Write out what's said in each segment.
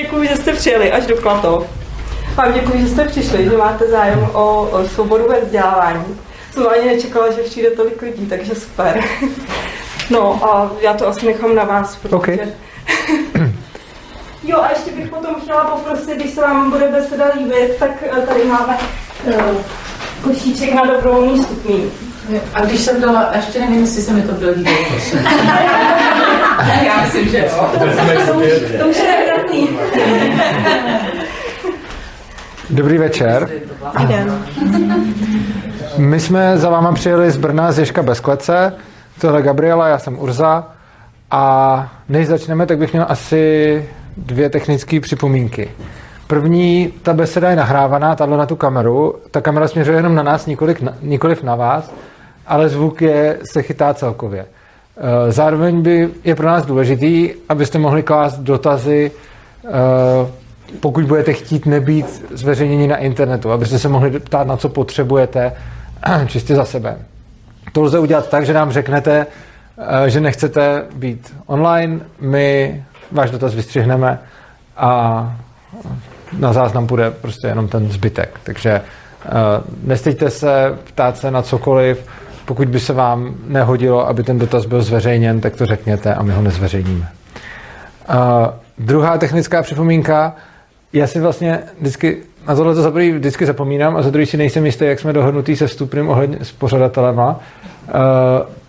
Děkuji, že jste přijeli až do Klatov. Vám děkuji, že jste přišli, že máte zájem o, o svobodu ve vzdělávání. Jsem ani nečekala, že přijde tolik lidí, takže super. No a já to asi nechám na vás, protože... Okay. jo a ještě bych potom chtěla poprosit, když se vám bude beseda líbit, tak eh, tady máme uh, košíček na dobrovolný stupní. A když jsem dala, ještě nevím, jestli se mi to bylo líbilo. Já myslím, že jo. To už, to už je nevratný. Dobrý večer. Den. My jsme za váma přijeli z Brna z Ježka bez klece. Tohle je Gabriela, já jsem Urza. A než začneme, tak bych měl asi dvě technické připomínky. První, ta beseda je nahrávaná, tahle na tu kameru. Ta kamera směřuje jenom na nás, nikoliv na, nikoliv na vás, ale zvuk je, se chytá celkově. Eh, Zároveň by je pro nás důležitý, abyste mohli klást dotazy, eh, pokud budete chtít nebýt zveřejněni na internetu, abyste se mohli ptát, na co potřebujete, čistě za sebe. To lze udělat tak, že nám řeknete, eh, že nechcete být online, my váš dotaz vystřihneme a na záznam bude prostě jenom ten zbytek. Takže nestejte se, ptát se na cokoliv, pokud by se vám nehodilo, aby ten dotaz byl zveřejněn, tak to řekněte a my ho nezveřejníme. Uh, druhá technická připomínka, já si vlastně vždycky, na tohle to za prvý vždycky zapomínám a za druhý si nejsem jistý, jak jsme dohodnutý se vstupným ohledně s pořadatelema, uh,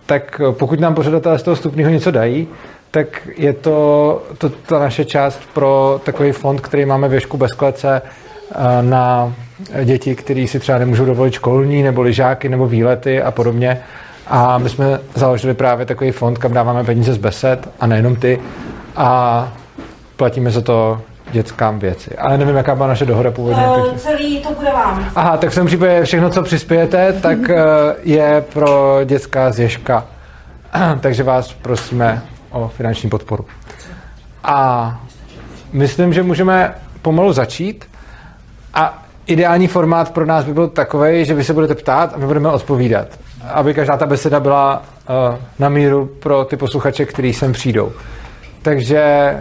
tak pokud nám pořadatelé z toho vstupního něco dají, tak je to, to ta naše část pro takový fond, který máme věšku bez klece na děti, kteří si třeba nemůžou dovolit školní nebo lyžáky nebo výlety a podobně. A my jsme založili právě takový fond, kam dáváme peníze z besed a nejenom ty. A platíme za to dětskám věci. Ale nevím, jaká byla naše dohoda původně. Uh, celý to bude vám. Aha, tak v tom případě všechno, co přispějete, tak uh, je pro dětská zježka. Takže vás prosíme o finanční podporu. A myslím, že můžeme pomalu začít. A ideální formát pro nás by byl takový, že vy se budete ptát a my budeme odpovídat. Aby každá ta beseda byla uh, na míru pro ty posluchače, kteří sem přijdou. Takže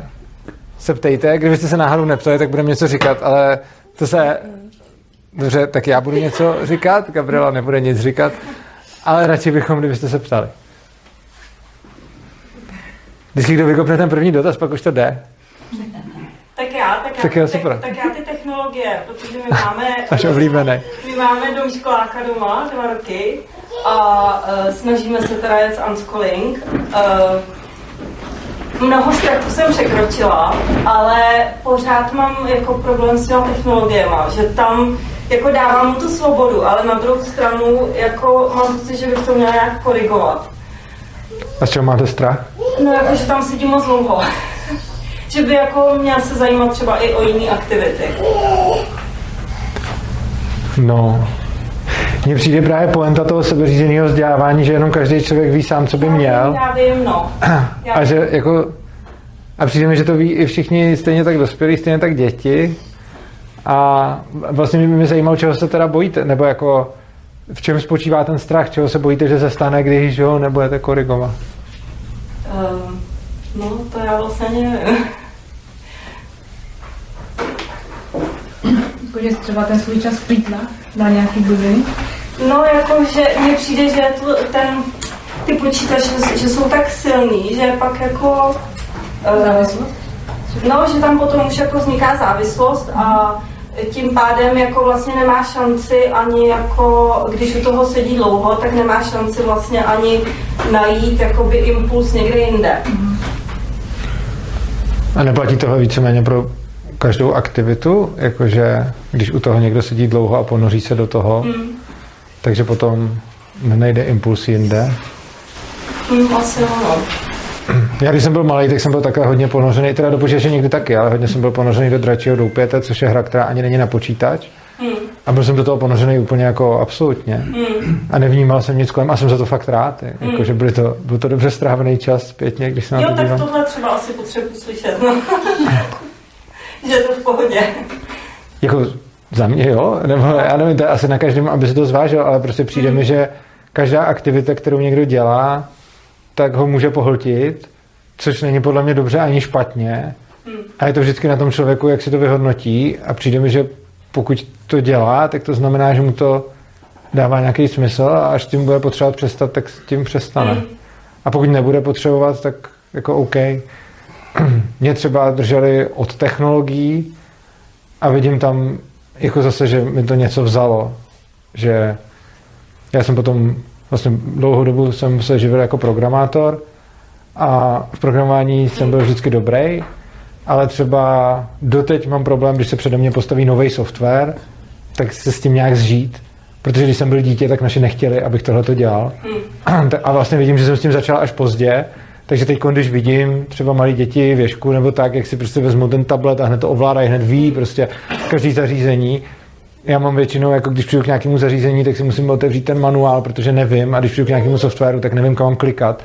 se ptejte, kdybyste se náhodou neptali, tak budeme něco říkat, ale to se... Dobře, tak já budu něco říkat, Gabriela nebude nic říkat, ale radši bychom, kdybyste se ptali. Když kdo vykopne ten první dotaz, pak už to jde. Tak já, tak, tak, já, super. tak, tak já ty technologie, protože my máme... Až oblíbené. My máme dom školáka doma, dva roky, a uh, snažíme se teda jet unschooling. Uh, mnoho strachu jsem překročila, ale pořád mám jako problém s těma technologiemi, že tam jako dávám mu tu svobodu, ale na druhou stranu jako mám pocit, že bych to měla nějak korigovat. A z čeho máte strach? No jako, že tam sedím moc dlouho že by jako měl se zajímat třeba i o jiné aktivity. No, mně přijde právě poenta toho sebeřízeného vzdělávání, že jenom každý člověk ví sám, co by měl. Já vím, no. Já a že jako a přijde mi, že to ví i všichni stejně tak dospělí, stejně tak děti. A vlastně by mě zajímalo, čeho se teda bojíte, nebo jako v čem spočívá ten strach, čeho se bojíte, že se stane, když ho nebudete korigovat? Um, no, to já vlastně nevím. Jako, že třeba ten svůj čas plítla na nějaký blbý? No, jako, že mně přijde, že tu, ten, ty počítače, že jsou tak silný, že pak jako... Závislost? Uh, no, že tam potom už jako vzniká závislost a tím pádem jako vlastně nemá šanci ani jako, když u toho sedí dlouho, tak nemá šanci vlastně ani najít jakoby impuls někde jinde. A neplatí tohle víceméně pro každou aktivitu, jakože když u toho někdo sedí dlouho a ponoří se do toho, mm. takže potom nenajde impuls jinde. Mm, asi ano. Já když jsem byl malý, tak jsem byl takhle hodně ponořený, teda do počítače někdy taky, ale hodně jsem byl ponořený do dračího doupěte, což je hra, která ani není na počítač. Mm. A byl jsem do toho ponořený úplně jako absolutně. Mm. A nevnímal jsem nic kolem a jsem za to fakt rád. Mm. Jako, že byl to, byl to dobře strávený čas zpětně, když jsem jo, na to dívám. tak tohle třeba asi potřebuji slyšet. No. že je to v pohodě. Jako za mě jo, nebo já nevím, to je asi na každém, aby se to zvážil, ale prostě přijde mm. mi, že každá aktivita, kterou někdo dělá, tak ho může pohltit, což není podle mě dobře ani špatně, A je to vždycky na tom člověku, jak si to vyhodnotí a přijde mi, že pokud to dělá, tak to znamená, že mu to dává nějaký smysl a až tím bude potřebovat přestat, tak s tím přestane. Mm. A pokud nebude potřebovat, tak jako OK. Mě třeba drželi od technologií a vidím tam jako zase, že mi to něco vzalo. Že já jsem potom vlastně dlouhou dobu jsem se živil jako programátor a v programování jsem byl vždycky dobrý, ale třeba doteď mám problém, když se přede mě postaví nový software, tak se s tím nějak zžít. Protože když jsem byl dítě, tak naši nechtěli, abych tohle to dělal. A vlastně vidím, že jsem s tím začal až pozdě, takže teď, když vidím třeba malí děti věšku nebo tak, jak si prostě vezmou ten tablet a hned to ovládají, hned ví prostě každý zařízení. Já mám většinou, jako když přijdu k nějakému zařízení, tak si musím otevřít ten manuál, protože nevím, a když přijdu k nějakému softwaru, tak nevím, kam mám klikat.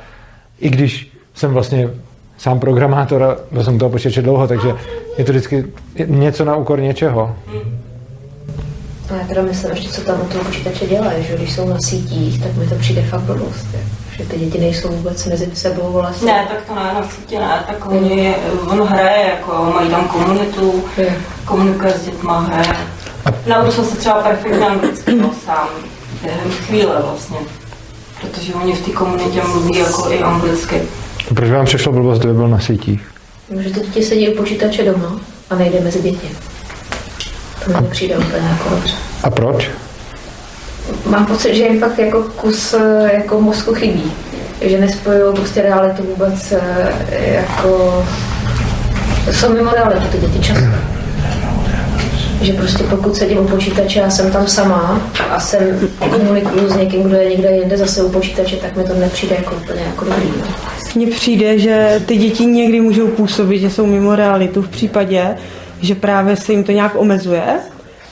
I když jsem vlastně sám programátor a byl jsem toho počítače dlouho, takže je to vždycky něco na úkor něčeho. A já teda myslím ještě, co tam u toho počítače dělají, že když jsou na sítích, tak mi to přijde fakt blbost. Že ty děti nejsou vůbec mezi sebou vlastně. Ne, tak to ne, na sítě ne, tak oni, on hraje, jako mají tam komunitu, Je. komunikuje s dětma, hraje. Naučil jsem se třeba perfektně anglicky no, sám, během chvíle vlastně. Protože oni v té komunitě mluví jako i anglicky. Proč vám přišlo blbost, kdyby byl na sítích? Že ty děti sedí u počítače doma a nejde mezi děti. To mi přijde úplně jako dobře. A proč? Mám pocit, že jim fakt jako kus eh, jako mozku chybí. Že nespojují prostě realitu vůbec eh, jako... Jsou mimo realitu ty děti často. Že prostě pokud sedím u počítače a jsem tam sama a jsem komunikuju s někým, kdo je někde jinde zase u počítače, tak mi to nepřijde jako úplně jako dobrý. No. Mně přijde, že ty děti někdy můžou působit, že jsou mimo realitu v případě, že právě se jim to nějak omezuje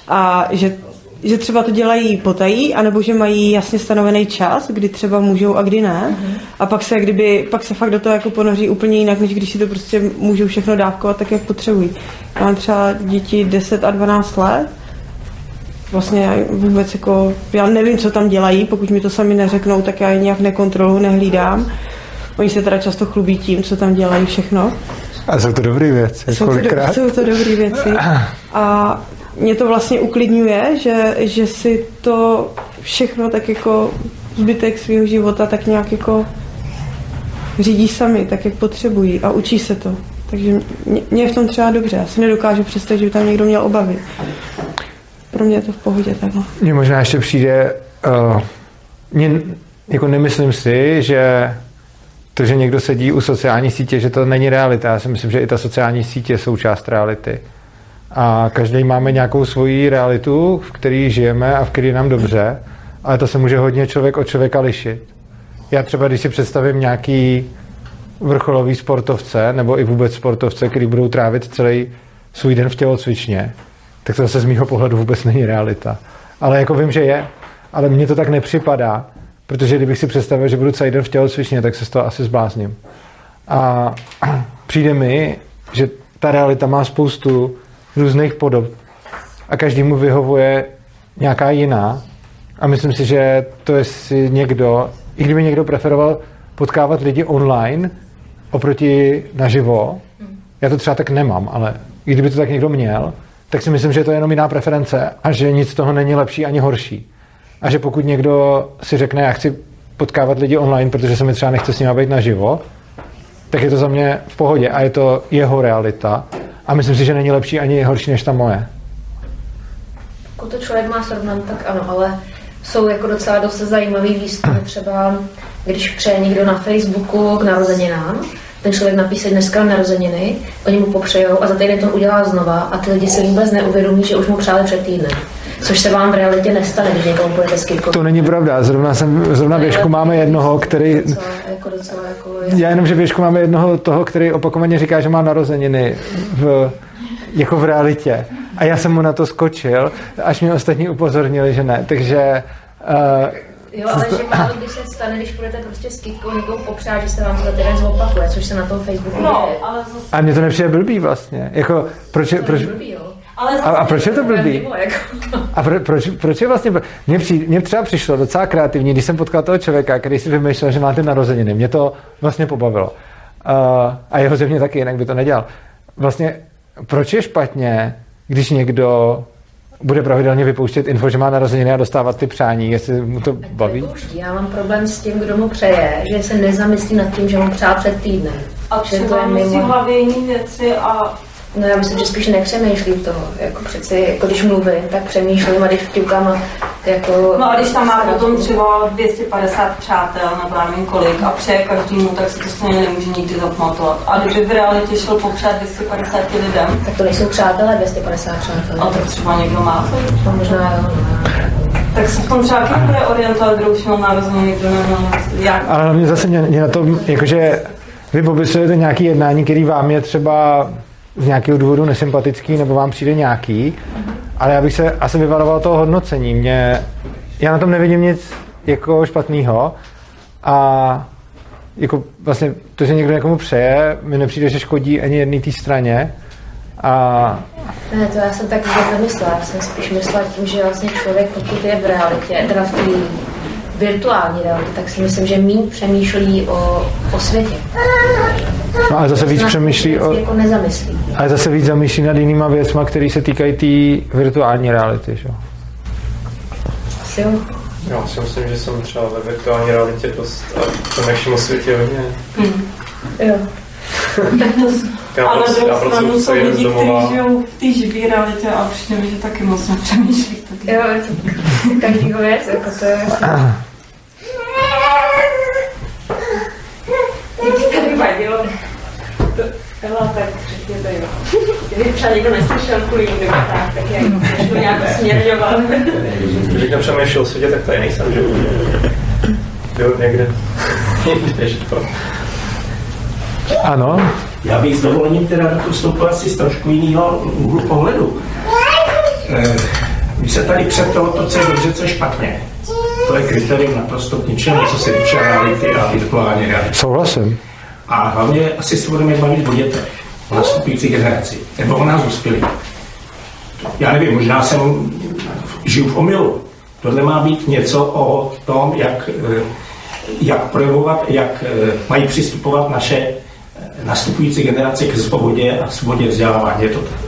a že, že třeba to dělají potají, anebo že mají jasně stanovený čas, kdy třeba můžou a kdy ne. A pak se, kdyby, pak se fakt do toho jako ponoří úplně jinak, než když si to prostě můžou všechno dávkovat tak, jak potřebují. Já mám třeba děti 10 a 12 let, vlastně já vůbec jako, já nevím, co tam dělají, pokud mi to sami neřeknou, tak já je nějak nekontroluji, nehlídám. Oni se teda často chlubí tím, co tam dělají všechno. A jsou to dobré věci, Jsou to, do, kolikrát. jsou to dobré věci. A mě to vlastně uklidňuje, že, že si to všechno tak jako zbytek svého života tak nějak jako řídí sami, tak jak potřebují a učí se to. Takže mě, mě je v tom třeba dobře. Já si nedokážu představit, že by tam někdo měl obavy. Pro mě je to v pohodě takhle. Mně možná ještě přijde, uh, mě, jako nemyslím si, že to, že někdo sedí u sociální sítě, že to není realita. Já si myslím, že i ta sociální sítě je součást reality. A každý máme nějakou svoji realitu, v které žijeme a v které nám dobře, ale to se může hodně člověk od člověka lišit. Já třeba, když si představím nějaký vrcholový sportovce, nebo i vůbec sportovce, který budou trávit celý svůj den v tělocvičně, tak to zase z mýho pohledu vůbec není realita. Ale jako vím, že je, ale mně to tak nepřipadá, protože kdybych si představil, že budu celý den v tělocvičně, tak se z toho asi zblázním. A přijde mi, že ta realita má spoustu různých podob a každému vyhovuje nějaká jiná. A myslím si, že to je si někdo, i kdyby někdo preferoval potkávat lidi online oproti naživo, já to třeba tak nemám, ale i kdyby to tak někdo měl, tak si myslím, že je to jenom jiná preference a že nic z toho není lepší ani horší. A že pokud někdo si řekne, já chci potkávat lidi online, protože se mi třeba nechce s nimi být naživo, tak je to za mě v pohodě a je to jeho realita. A myslím si, že není lepší ani horší než ta moje. Pokud to člověk má srovnat, tak ano, ale jsou jako docela dost zajímavý výstupy, třeba když přeje někdo na Facebooku k narozeninám, ten člověk napíše dneska narozeniny, oni mu popřejou a za týden to udělá znova a ty lidi si vůbec neuvědomí, že už mu přáli před týdnem. Což se vám v realitě nestane, když někomu půjdete s kytkou. To není pravda. Zrovna, jsem, zrovna věšku máme jednoho, který... Docela, jako docela jako, Já jenom, že věšku máme jednoho toho, který opakovaně říká, že má narozeniny v, jako v realitě. A já jsem mu na to skočil, až mě ostatní upozornili, že ne. Takže uh, Jo, ale že málo když se stane, když budete prostě s kytkou někomu popřát, že se vám to za týden zopakuje, což se na tom Facebooku No, děje. ale zase... a mně to nepřijde blbý vlastně. Jako, proč, To proč, blbý, jo. Ale a, a proč je to blbý? Mimo, jako. A pro, proč, proč je vlastně... Mně, přijde, mně třeba přišlo docela kreativní, když jsem potkal toho člověka, který si vymýšlel, že má ty narozeniny. Mě to vlastně pobavilo. Uh, a jeho země taky, jinak by to nedělal. vlastně proč je špatně, když někdo bude pravidelně vypouštět info, že má narozeniny a dostávat ty přání, jestli mu to baví? Vypouští. Já mám problém s tím, kdo mu přeje, že se nezamyslí nad tím, že mu přál před týdnem. A že třeba musí v hlavě jiný věci a No já myslím, že spíš nepřemýšlím toho. Jako přeci, jako když mluvím, tak přemýšlím a když vtipkám jako... No a když tam má potom třeba 250 přátel, nebo já nevím kolik, a přeje každému, tak si to stejně nemůže nikdy zapamatovat. A kdyby v realitě šel popřát 250 lidem, Tak to nejsou přátelé, 250 přátel. a tak třeba někdo má to, To možná jo. no. tak se v tom třeba taky bude orientovat, kdo už měl narozeniny, kdo neměl. Jak? Ale hlavně zase mě, mě na tom, jakože vy popisujete nějaký jednání, který vám je třeba z nějakého důvodu nesympatický, nebo vám přijde nějaký, ale já bych se asi vyvaroval toho hodnocení. Mě, já na tom nevidím nic jako špatného a jako vlastně to, že někdo někomu přeje, mi nepřijde, že škodí ani jedné té straně. A Ne, to já jsem tak vůbec nemyslela. Já jsem spíš myslela tím, že vlastně člověk, pokud je v realitě, teda v té virtuální realitě, tak si myslím, že méně přemýšlí o, o světě. No, ale zase víc přemýšlí o, Jako nezamyslí. ale zase víc zamýšlí nad jinýma věcma, které se týkají té virtuální reality. Že? jo. Asi jo. Já si myslím, že jsem třeba ve virtuální realitě dost a v tom našem světě hodně. Jo. Já A na prostě, já druhou prostě jsou lidi, domova. kteří žijou v té živé realitě a přijde mi, že taky moc nepřemýšlí. Tak Jo, je to každýho věc, jako to je... Tady vadilo. Byla tak řekněte, jo. Kdyby třeba někdo neslyšel kvůli tak, tak jak to nějak směrňovat. Když nepřemýšlel o světě, tak tady nejsem, že. Jo, někde. Jinde, že to. Ano, Já bych s dovolením teda vstoupil asi z trošku jiného úhlu pohledu. Eh, Vy se tady přeptalo to, co je dobře, co je špatně. To je kritérium naprosto k ničemu, co se týče reality a virtuální reality. souhlasím. A hlavně asi se budeme bavit o dětech, o nastupující generaci, nebo o nás dospělých. Já nevím, možná jsem žiju v omylu. Tohle má být něco o tom, jak, eh, jak projevovat, jak eh, mají přistupovat naše eh, nastupující generace k svobodě a svobodě vzdělávání. Je to tak.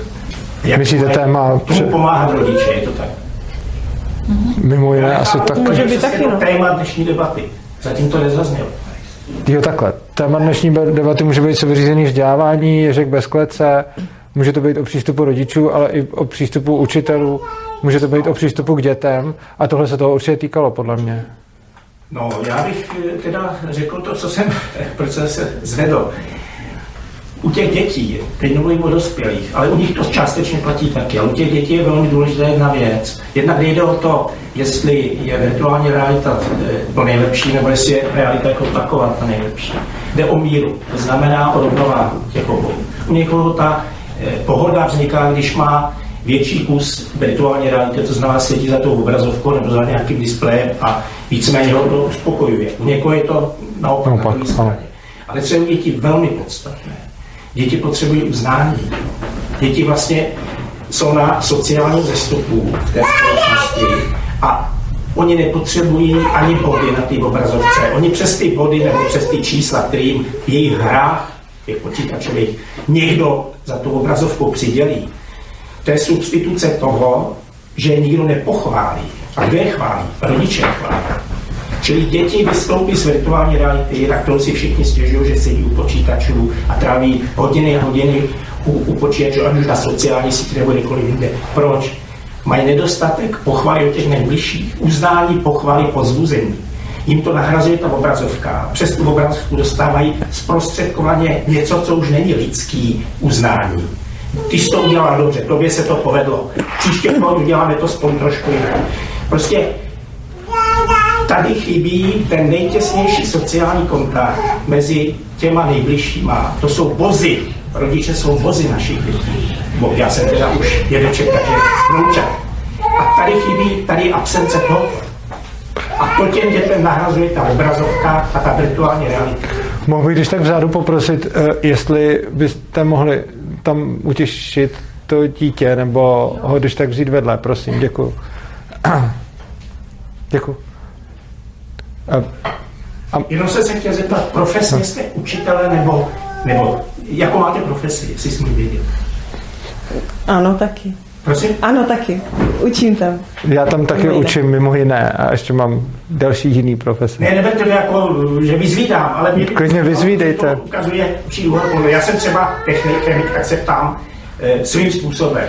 Jak Myslíte téma tomu pře- pomáhat rodiče, je to tak. Mimo jiné asi tak. Může být taky, no. téma dnešní debaty. Zatím to nezaznělo. Jo, takhle. Téma dnešní debaty může být sebeřízený vzdělávání, ježek bez klece, může to být o přístupu rodičů, ale i o přístupu učitelů, může to být o přístupu k dětem a tohle se toho určitě týkalo, podle mě. No, já bych eh, teda řekl to, co jsem, proč jsem se zvedl. U těch dětí, teď nemluvím o dospělých, ale u nich to částečně platí taky, ale u těch dětí je velmi důležitá jedna věc. Jednak nejde o to, jestli je virtuální realita eh, to nejlepší, nebo jestli je realita jako taková ta nejlepší. Jde o míru, to znamená o rovnováhu těch obou. U někoho ta eh, pohoda vzniká, když má větší kus virtuální reality, to znamená sedí za tou obrazovkou nebo za nějakým displejem a víceméně ho to uspokojuje. U někoho je to naopak, na ano. straně. Ale co je u dětí velmi podstatné, děti potřebují uznání. Děti vlastně jsou na sociálním zestupu v té společnosti a oni nepotřebují ani body na té obrazovce. Oni přes ty body nebo přes ty čísla, které jim v jejich hrách, těch počítačových, někdo za tu obrazovku přidělí, to je substituce toho, že nikdo nepochválí. A kdo je chválí? Rodiče chválí. Čili děti vystoupí z virtuální reality, tak to si všichni stěžují, že sedí u počítačů a tráví hodiny a hodiny u, u počítačů, ať už na sociální síti nebo kdekoliv jinde. Proč? Mají nedostatek pochvaly od těch nejbližších, uznání, pochvaly, pozbuzení. Jim to nahrazuje ta obrazovka. Přes tu obrazovku dostávají zprostředkovaně něco, co už není lidský uznání. Ty jsi to udělal dobře, tobě se to povedlo. Příště uděláme to spolu trošku jinak. Prostě tady chybí ten nejtěsnější sociální kontakt mezi těma nejbližšíma. To jsou vozy. Rodiče jsou vozy našich dětí. Bo já jsem teda už dědeček, takže vnoučat. A tady chybí, tady absence toho. A to těm dětem nahrazuje ta obrazovka a ta virtuální realita. Mohu bych když tak vzadu poprosit, eh, jestli byste mohli tam utěšit to dítě, nebo ho když tak vzít vedle, prosím, děkuji. Děkuji. Jenom jsem se chtěl zeptat, profesně jste učitele nebo, nebo Jako máte profesi, jestli smím vědět. Ano, taky. Prosím? Ano, taky. Učím tam. Já tam taky Mimo učím mimo jiné a ještě mám další jiný profese. Ne, neberte to jako, že vyzvídám, ale mě Klidně vyzvídejte. To ukazuje pohledu. Já jsem třeba technik, chemik, tak se ptám e, svým způsobem.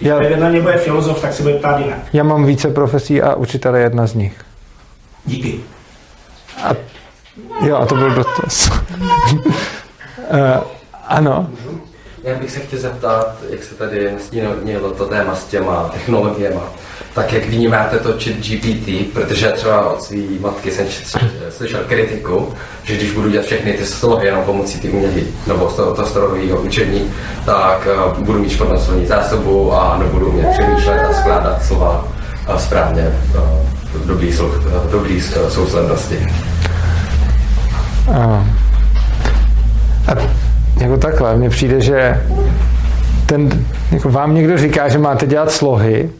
Já- Já... Vedle mě bude filozof, tak se bude ptát jinak. Já mám více profesí a učitel je jedna z nich. Díky. A, jo, a to byl dotaz. uh, ano, Já bych se chtěl zeptat, jak se tady nastínilo to téma s těma technologiemi, tak jak vnímáte to chat GPT, protože třeba od své matky jsem slyšel kritiku, že když budu dělat všechny ty slohy jenom pomocí ty umělý nebo z toho, strojového učení, tak uh, budu mít špatnou slovní zásobu a nebudu umět přemýšlet a skládat slova uh, správně uh, v dobrý, uh, dobrý uh, souslednosti. A, a jako takhle, mně přijde, že ten, jako vám někdo říká, že máte dělat slohy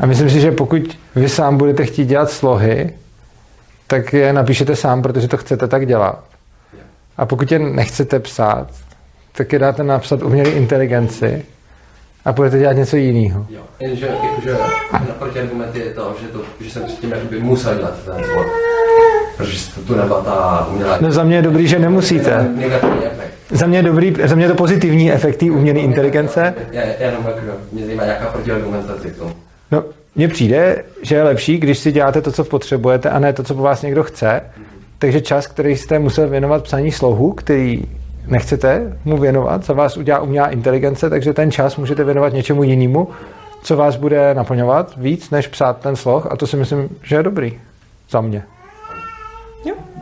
a myslím si, že pokud vy sám budete chtít dělat slohy, tak je napíšete sám, protože to chcete tak dělat. A pokud je nechcete psát, tak je dáte napsat umělé inteligenci a budete dělat něco jiného. Jo. Jenže jakože na protiargument je to, že, to, že jsem předtím jakoby musel dělat ten zvod. Protože tu nebyla ta umělá... No za mě je dobrý, že nemusíte. Za mě je dobrý, za mě je to pozitivní efekt té umělé inteligence, Já, já jenom jako, mě zajímá nějaká protiargumentace k tomu. No, mně přijde, že je lepší, když si děláte to, co potřebujete, a ne to, co po vás někdo chce. Takže čas, který jste musel věnovat psaní slohu, který nechcete mu věnovat, za vás udělá umělá inteligence, takže ten čas můžete věnovat něčemu jinému, co vás bude naplňovat víc, než psát ten sloh. A to si myslím, že je dobrý. Za mě.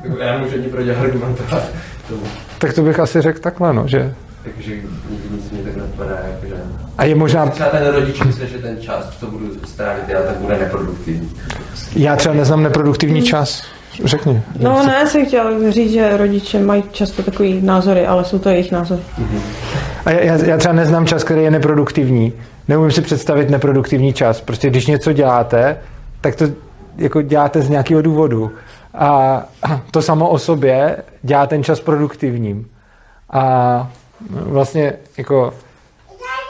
Jako Já nemůžu ani tomu. Tak to bych asi řekl takhle, no, že... Takže nikdy nic mě tak napadá, jakože... A je možná, Třeba ten rodič myslí, že ten čas, co budu strávit, já tak bude neproduktivní. já třeba neznám neproduktivní čas. Řekni. No ne, jsem chtěla říct, že rodiče mají často takový názory, ale jsou to jejich názory. A já, já třeba neznám čas, který je neproduktivní. Neumím si představit neproduktivní čas. Prostě když něco děláte, tak to jako děláte z nějakého důvodu. A to samo o sobě dělá ten čas produktivním. A vlastně jako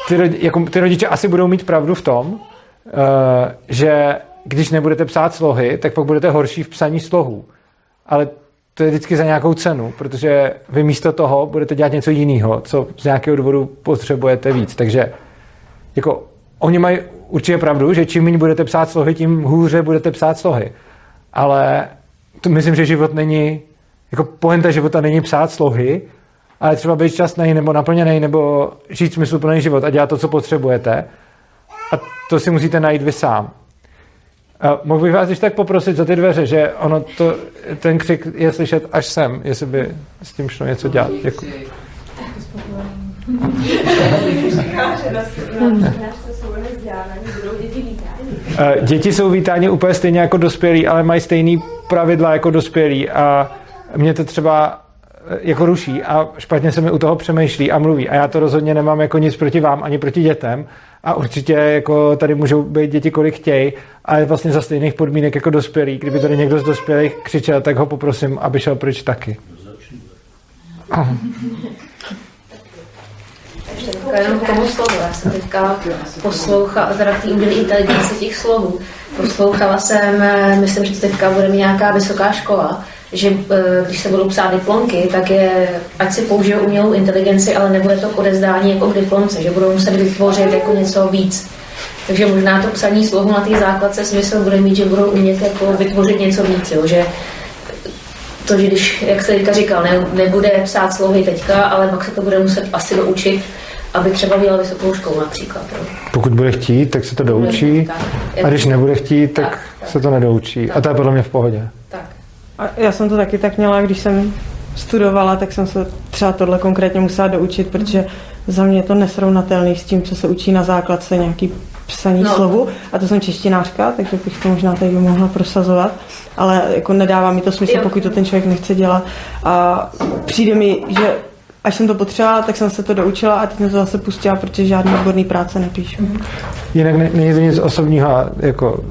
ty, rodi- jako ty rodiče asi budou mít pravdu v tom, eh, že když nebudete psát slohy, tak pak budete horší v psaní slohů. Ale to je vždycky za nějakou cenu, protože vy místo toho budete dělat něco jiného, co z nějakého důvodu potřebujete víc. Takže jako oni mají určitě pravdu, že čím méně budete psát slohy, tím hůře budete psát slohy. Ale to myslím, že život není, jako pointa života není psát slohy, ale třeba být šťastný nebo naplněný nebo žít smysluplný život a dělat to, co potřebujete. A to si musíte najít vy sám. A mohl bych vás ještě tak poprosit za ty dveře, že ono to, ten křik je slyšet až sem, jestli by s tím šlo něco dělat. Děkuji. Eh, Děti jsou vítáni úplně stejně jako dospělí, ale mají stejný pravidla jako dospělí a mě to třeba eh, jako ruší a špatně se mi u toho přemýšlí a mluví. A já to rozhodně nemám jako nic proti vám, ani proti dětem. A určitě jako tady můžou být děti kolik chtějí, ale vlastně za stejných podmínek jako dospělí. Kdyby tady někdo z dospělých křičel, tak ho poprosím, aby šel pryč taky. Teďka jenom k tomu slovu. Já jsem teďka poslouchala, teda té umělé těch slovů. Poslouchala jsem, eh, myslím, že teďka bude mít nějaká vysoká škola, že eh, když se budou psát diplomky, tak je, ať si použijou umělou inteligenci, ale nebude to k odezdání jako k diplomce, že budou muset vytvořit jako něco víc. Takže možná to psaní slohu na té základce smysl bude mít, že budou umět jako vytvořit něco víc, jo? že to, že když, jak se teďka říkal, ne, nebude psát slohy teďka, ale pak se to bude muset asi doučit, aby třeba dělal vysokou školu například. Jo. Pokud bude chtít, tak se to doučí. A když nebude chtít, tak se to nedoučí. A to je podle mě v pohodě. Tak. A já jsem to taky tak měla, když jsem studovala, tak jsem se třeba tohle konkrétně musela doučit, protože za mě je to nesrovnatelný s tím, co se učí na základce nějaký psaní No. no. slovu. A to jsem češtinářka, takže bych to možná tady mohla prosazovat. Ale jako nedává mi to smysl, Jo. pokud to ten člověk nechce dělat. A přijde mi, že až jsem to potřebovala, tak jsem se to doučila a teď jsem to zase pustila, protože žádný odborný práce nepíšu. Jinak ne, není to nic osobního, jako...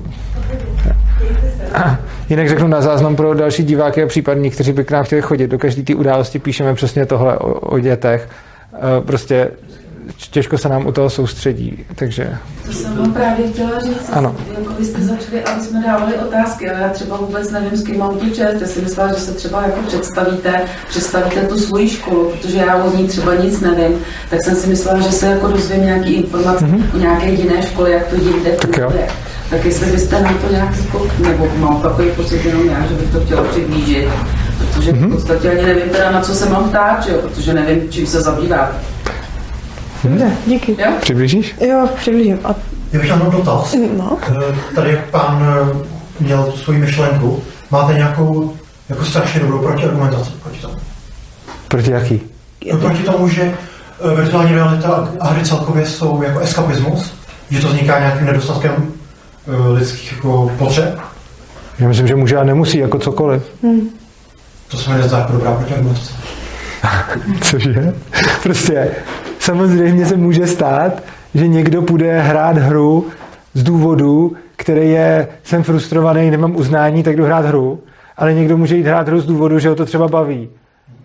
Jinak řeknu na záznam pro další diváky a případní, kteří by k nám chtěli chodit. Do každé té události píšeme přesně tohle o, o dětech eh, prostě těžko se nám u toho soustředí, takže To jsem vám právě chtěla říct. Ano. Jako vy jste začali, aby jsme dávali otázky, ale já třeba vůbec nevím, s kým mám tu čest. Já si myslela, že se třeba jako představíte, představíte tu svoji školu, protože já o ní třeba nic nevím, tak jsem si myslela, že se jako dozvím nějaký informace mm-hmm. o nějaké jiné škole, jak to jinde funguje. Tak jestli byste nám to nějak jako, nebo mám takový pocit jenom já, že bych to chtěla přiblížit, protože v podstatě ani nevím teda, na co se mám ptát, jo, protože nevím, čím se zabývat. Dobře, díky. Jo? přiblížíš? Jo, přiblížím. A, Já bych měl dotaz. no, Eh, Tady jak pán eh, měl tu svoji myšlenku, máte nějakou jako strašně dobrou protiargumentaci proti tomu? Proti jaký? No, proti tomu, že virtuální realita a hry celkově jsou jako eskapismus, že to vzniká nějakým nedostatkem lidských jako potřeb, Já myslím, že může a nemusí, jako cokoliv. to se mi nezdá jako dobrá protiargumentace. Cože? Prostě samozřejmě se může stát, že někdo půjde hrát hru z důvodu, který je, jsem frustrovaný, nemám uznání, tak jdu hrát hru, ale někdo může jít hrát hru z důvodu, že ho to třeba baví.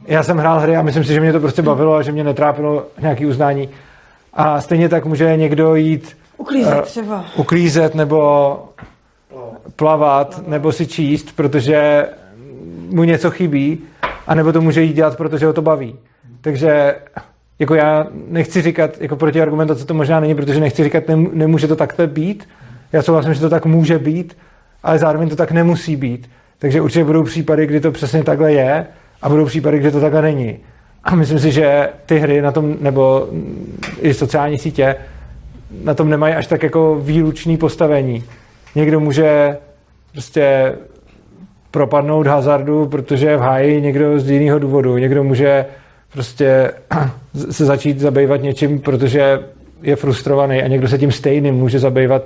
Já jsem hrál hry a myslím si, že mě to prostě bavilo a že mě netrápilo nějaký uznání. A stejně tak může někdo jít uklízet třeba. uklízet nebo plavat nebo si číst, protože mu něco chybí, a nebo to může jít dělat, protože ho to baví. Takže jako já nechci říkat, jako protiargumentace to možná není, protože nechci říkat, nem, nemůže to takhle být. Já souhlasím, že to tak může být, ale zároveň to tak nemusí být. Takže určitě budou případy, kdy to přesně takhle je a budou případy, kdy to takhle není. A myslím si, že ty hry na tom, nebo i sociální sítě, na tom nemají až tak jako výlučný postavení. Někdo může prostě propadnout hazardu, protože je v háji někdo z jiného důvodu. Někdo může prostě se začít zabývat něčím, protože je frustrovaný a někdo se tím stejným může zabývat,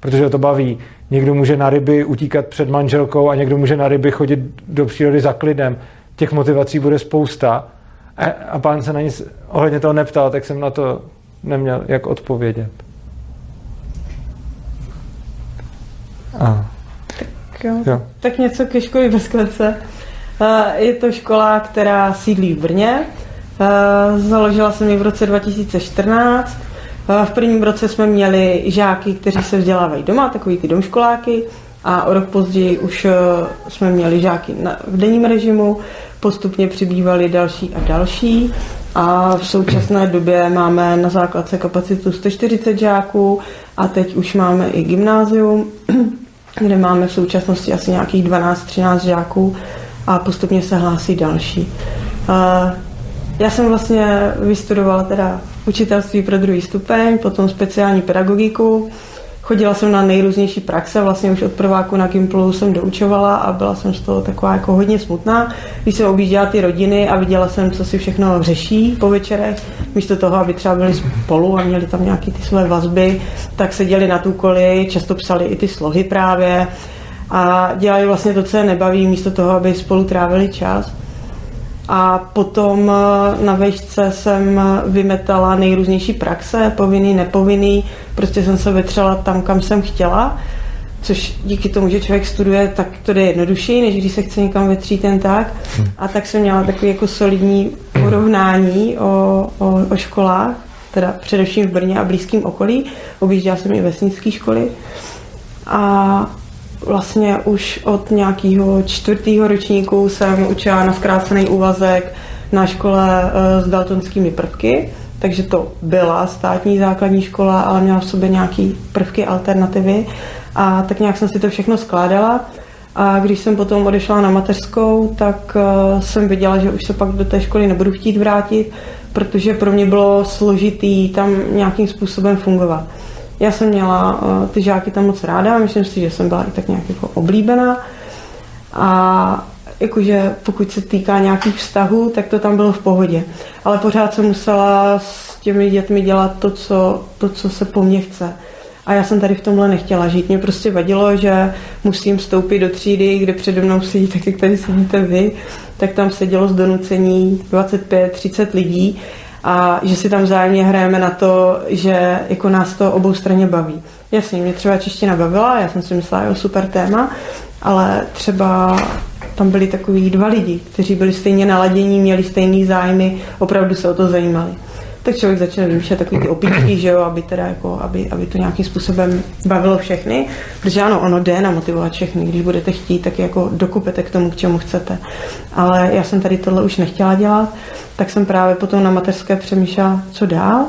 protože ho to baví. Někdo může na ryby utíkat před manželkou a někdo může na ryby chodit do přírody za klidem. Těch motivací bude spousta. A, a pán se na nic ohledně toho neptal, tak jsem na to neměl jak odpovědět. A, Tak jo. jo. Tak něco ke školy bez klece. Je to škola, která sídlí v Brně. Eh, Založila jsem ji v roce 2014. Eh, V prvním roce jsme měli žáky, kteří se vzdělávají doma, takový ty domškoláky. A o rok později už eh, jsme měli žáky v denním režimu. Postupně přibývali další a další. A v současné době máme na základce kapacitu 140 žáků a teď už máme i gymnázium, kde máme v současnosti asi nějakých 12-13 žáků a postupně se hlásí další. Já jsem vlastně vystudovala teda učitelství pro druhý stupeň, potom speciální pedagogiku. Chodila jsem na nejrůznější praxe, vlastně už od prváku na Gimplu jsem doučovala a byla jsem z toho taková jako hodně smutná, když jsem objížděla ty rodiny a viděla jsem, co si všechno řeší po večerech, místo toho, aby třeba byli spolu a měli tam nějaké ty své vazby, tak seděli na tu koli, často psali i ty slohy právě a dělali vlastně to, co je nebaví, místo toho, aby spolu trávili čas. A potom eh, na vejšce jsem eh, vymetala nejrůznější praxe, povinný, nepovinný, prostě jsem se vetřela tam, kam jsem chtěla, což díky tomu, že člověk studuje, tak to jde jednodušší, než když se chce někam vetřít jen tak. A tak jsem měla takový jako solidní porovnání o, o, o školách, teda především v Brně a blízkém okolí. Objížděla jsem i vesnické školy. A vlastně už od nějakého čtvrtého ročníku jsem učila na zkrácený úvazek na škole eh, s daltonskými prvky, takže to byla státní základní škola, ale měla v sobě nějaký prvky alternativy. A tak nějak jsem si to všechno skládala. A když jsem potom odešla na mateřskou, tak eh, jsem viděla, že už se pak do té školy nebudu chtít vrátit, protože pro mě bylo složitý tam nějakým způsobem fungovat. Já jsem měla uh, ty žáky tam moc ráda, myslím si, že jsem byla i tak nějak jako oblíbená. A jakože pokud se týká nějakých vztahů, tak to tam bylo v pohodě. Ale pořád jsem musela s těmi dětmi dělat to, co, to, co se po mně chce. A já jsem tady v tomhle nechtěla žít. Mě prostě vadilo, že musím vstoupit do třídy, kde přede mnou sedí, tak jak tady sedíte vy, tak tam sedělo z donucení 25-30 lidí a že si tam vzájemně hrajeme na to, že jako nás to obou straně baví. Jasně, mě třeba čeština bavila, já jsem si myslela, jo, super téma, ale třeba tam byli takový dva lidi, kteří byli stejně naladění, měli stejný zájmy, opravdu se o to zajímali. Tak člověk začne vymýšlet takový ty opičky, že jo, aby teda jako, aby, aby to nějakým způsobem bavilo všechny, protože ano, ono jde namotivovat všechny, když budete chtít, tak jako dokupete k tomu, k čemu chcete. Ale já jsem tady tohle už nechtěla dělat, tak jsem právě potom na mateřské přemýšlela, co dál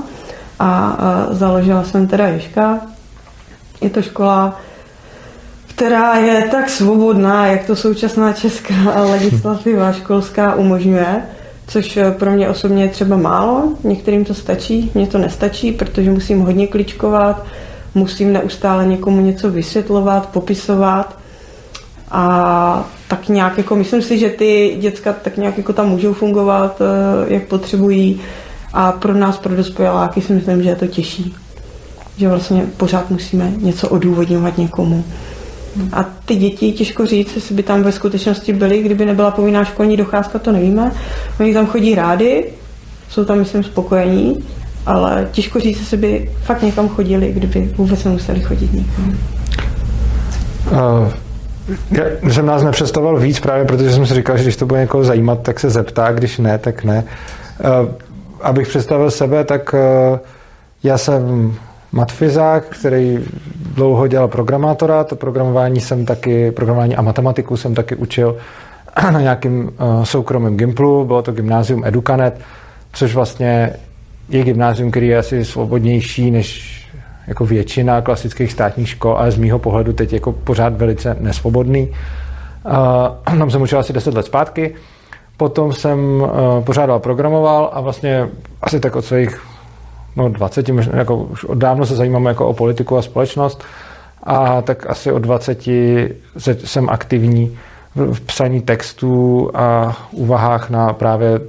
a, a založila jsem teda Ježka. Je to škola, která je tak svobodná, jak to současná česká legislativa školská umožňuje, což eh, pro mě osobně je třeba málo, některým to stačí, mně to nestačí, protože musím hodně kličkovat, musím neustále někomu něco vysvětlovat, popisovat a tak nějak jako myslím si, že ty děcka tak nějak jako tam můžou fungovat, eh, jak potřebují a pro nás, pro dospěláky si myslím, že je to těžší. Že vlastně pořád musíme něco odůvodňovat někomu. A ty děti, těžko říct, jestli by tam ve skutečnosti byly, kdyby nebyla povinná školní docházka, to nevíme. Oni tam chodí rádi, jsou tam, myslím, spokojení, ale těžko říct, jestli by fakt někam chodili, kdyby vůbec nemuseli chodit někam. Uh, já jsem nás nepředstavoval víc právě, protože jsem si říkal, že když to bude někoho zajímat, tak se zeptá, když ne, tak ne. Abych představil sebe, tak uh, já jsem matfizák, který dlouho dělal programátora, to programování jsem taky, programování a matematiku jsem taky učil na nějakým uh, soukromém Gimplu, bylo to gymnázium Educanet, což vlastně je gymnázium, který je asi svobodnější než jako většina klasických státních škol, ale z mýho pohledu teď jako pořád velice nesvobodný. Uh, tam jsem učil asi 10 let zpátky, potom jsem uh, pořádal programoval a vlastně asi tak od svých no 20, jako už od dávno se zajímám jako o politiku a společnost a tak asi od 20 jsem aktivní v psaní textů a úvahách na právě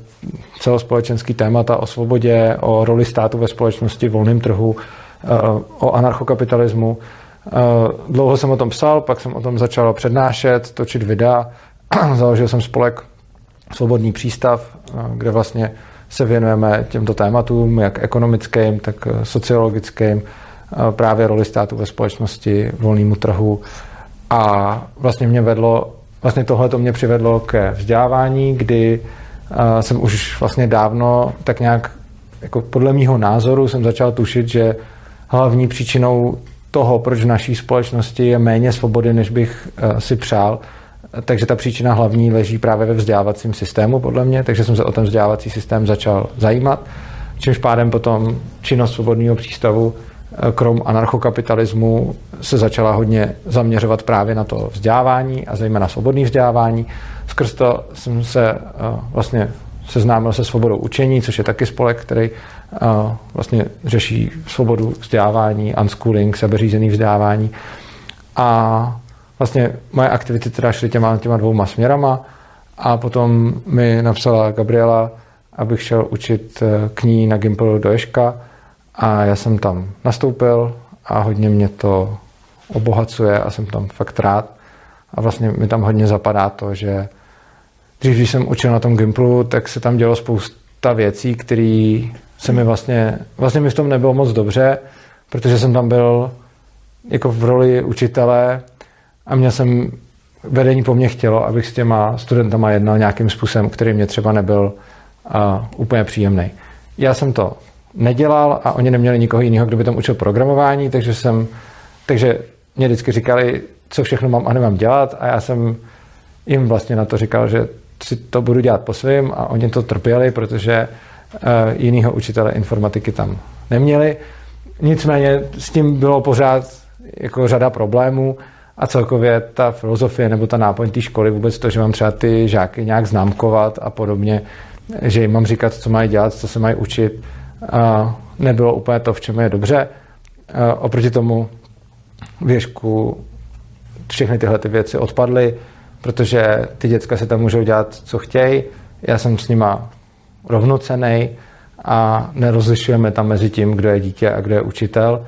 celospolečenský témata o svobodě, o roli státu ve společnosti, volném trhu, eh, o anarchokapitalismu. Eh, dlouho jsem o tom psal, pak jsem o tom začal přednášet, točit videa. Založil jsem spolek Svobodný přístav, eh, kde vlastně se věnujeme těmto tématům, jak ekonomickým, tak sociologickým, právě roli státu ve společnosti, volnému trhu. A vlastně mě vedlo, vlastně tohle to mě přivedlo ke vzdělávání, kdy jsem už vlastně dávno tak nějak, jako podle mýho názoru jsem začal tušit, že hlavní příčinou toho, proč v naší společnosti je méně svobody, než bych si přál, takže ta příčina hlavní leží právě ve vzdělávacím systému, podle mě, takže jsem se o ten vzdělávací systém začal zajímat, čímž pádem potom činnost svobodného přístavu eh, krom anarchokapitalismu se začala hodně zaměřovat právě na to vzdělávání a zejména svobodné vzdělávání. Skrz to jsem se eh, vlastně seznámil se svobodou učení, což je taky spolek, který eh, vlastně řeší svobodu vzdělávání, unschooling, sebeřízený vzdělávání. A vlastně moje aktivity teda šly těma, těma dvouma směrama a potom mi napsala Gabriela, abych šel učit eh, k ní na Gimple do Ješka a já jsem tam nastoupil a hodně mě to obohacuje a jsem tam fakt rád. A vlastně mi tam hodně zapadá to, že dřív, když jsem učil na tom Gimplu, tak se tam dělo spousta věcí, které se mi vlastně, vlastně mi v tom nebylo moc dobře, protože jsem tam byl jako v roli učitele a měl jsem, vedení po mně chtělo, abych s těma studentama jednal nějakým způsobem, který mě třeba nebyl uh, úplně příjemný. Já jsem to nedělal a oni neměli nikoho jiného, kdo by tam učil programování, takže jsem, takže mě vždycky říkali, co všechno mám a nemám dělat a já jsem jim vlastně na to říkal, že si to budu dělat po svým a oni to trpěli, protože uh, jinýho učitele informatiky tam neměli. Nicméně s tím bylo pořád jako řada problémů a celkově ta filozofie nebo ta náplň té školy, vůbec to, že mám třeba ty žáky nějak známkovat a podobně, že jim mám říkat, co mají dělat, co se mají učit, nebylo úplně to, v čem je dobře. Oproti tomu věžku všechny tyhle ty věci odpadly, protože ty děcka se tam můžou dělat, co chtějí. Já jsem s nima rovnocený a nerozlišujeme tam mezi tím, kdo je dítě a kdo je učitel.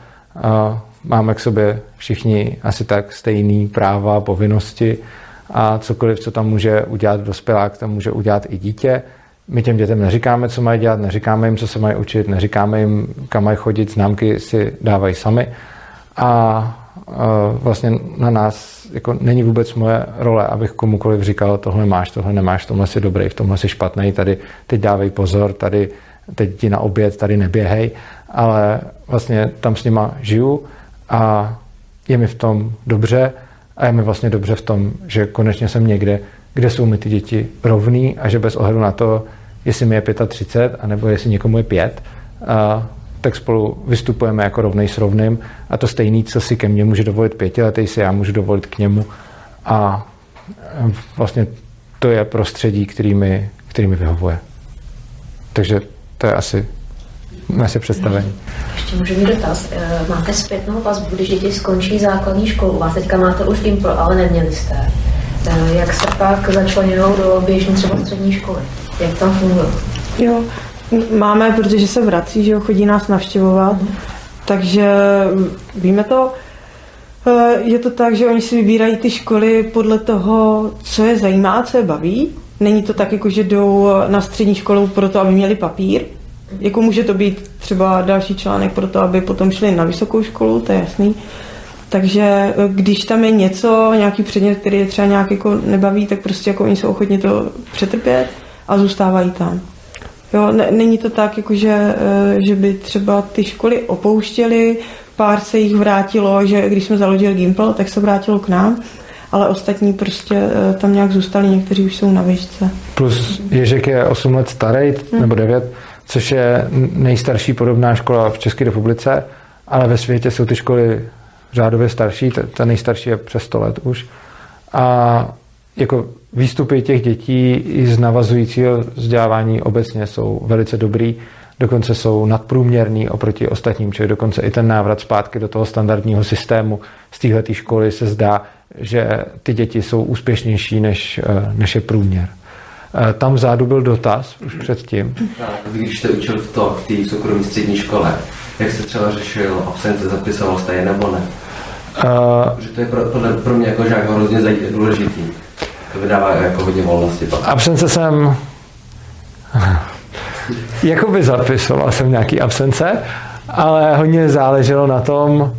Máme k sobě všichni asi tak stejný práva, povinnosti a cokoliv, co tam může udělat dospělák, tam může udělat i dítě. My těm dětem neříkáme, co mají dělat, neříkáme jim, co se mají učit, neříkáme jim, kam mají chodit, známky si dávají sami. A vlastně na nás jako není vůbec moje role, abych komukoliv říkal, tohle máš, tohle nemáš, v tomhle jsi dobrý, v tomhle jsi špatný, tady teď dávej pozor, tady teď ti na oběd tady neběhej, ale vlastně tam s nima žiju a je mi v tom dobře a je mi vlastně dobře v tom, že konečně jsem někde, kde jsou mi ty děti rovný a že bez ohledu na to, jestli mi je 35, anebo jestli někomu je 5, a, tak spolu vystupujeme jako rovnej s rovným a to stejný, co si ke mně může dovolit pětiletý, si já můžu dovolit k němu a vlastně to je prostředí, který mi, který mi vyhovuje. Takže to je asi naše představení. Ještě můžu mít dotaz. Eh, máte zpětnou vazbu, když děti skončí základní školu? U vás teďka máte už Gimpl, ale neměli jste. Eh, jak se pak začlenují do běžné třeba střední školy? Jak tam funguje? Jo, máme, protože se vrací, že jo, chodí nás navštěvovat, takže víme to. Eh, Je to tak, že oni si vybírají ty školy podle toho, co je zajímá, co je baví. Není to tak, jako že jdou na střední školu proto, aby měli papír. Jako může to být třeba další článek pro to, aby potom šli na vysokou školu, to je jasný. Takže eh, když tam je něco, nějaký předmět, který je třeba nějak jako nebaví, tak prostě jako oni jsou ochotni to přetrpět a zůstávají tam. Jo, ne, není to tak, jako že, eh, že by třeba ty školy opouštěly, pár se jich vrátilo, že když jsme založili Gimple, tak se vrátilo k nám, ale ostatní prostě eh, tam nějak zůstali, někteří už jsou na výšce. Plus Ježek je 8 let starý, nebo 9, což je nejstarší podobná škola v České republice, ale ve světě jsou ty školy řádově starší, ta, ta nejstarší je přes 100 let už. A jako výstupy těch dětí i z navazujícího vzdělávání obecně jsou velice dobrý, dokonce jsou nadprůměrný oproti ostatním, čili dokonce i ten návrat zpátky do toho standardního systému z téhle školy se zdá, že ty děti jsou úspěšnější než, eh, než je průměr. Eh, Tam vzadu byl dotaz už předtím. Když jste učil v to, v té soukromé střední škole, jak jste třeba řešil absence, zapisoval jste je nebo ne? Uh, Protože to je pro, podle, pro mě jako žák hrozně důležitý. To vydává jako hodně volnosti pak. absence jsem... Jakoby zapisoval jsem nějaký absence, ale hodně záleželo na tom,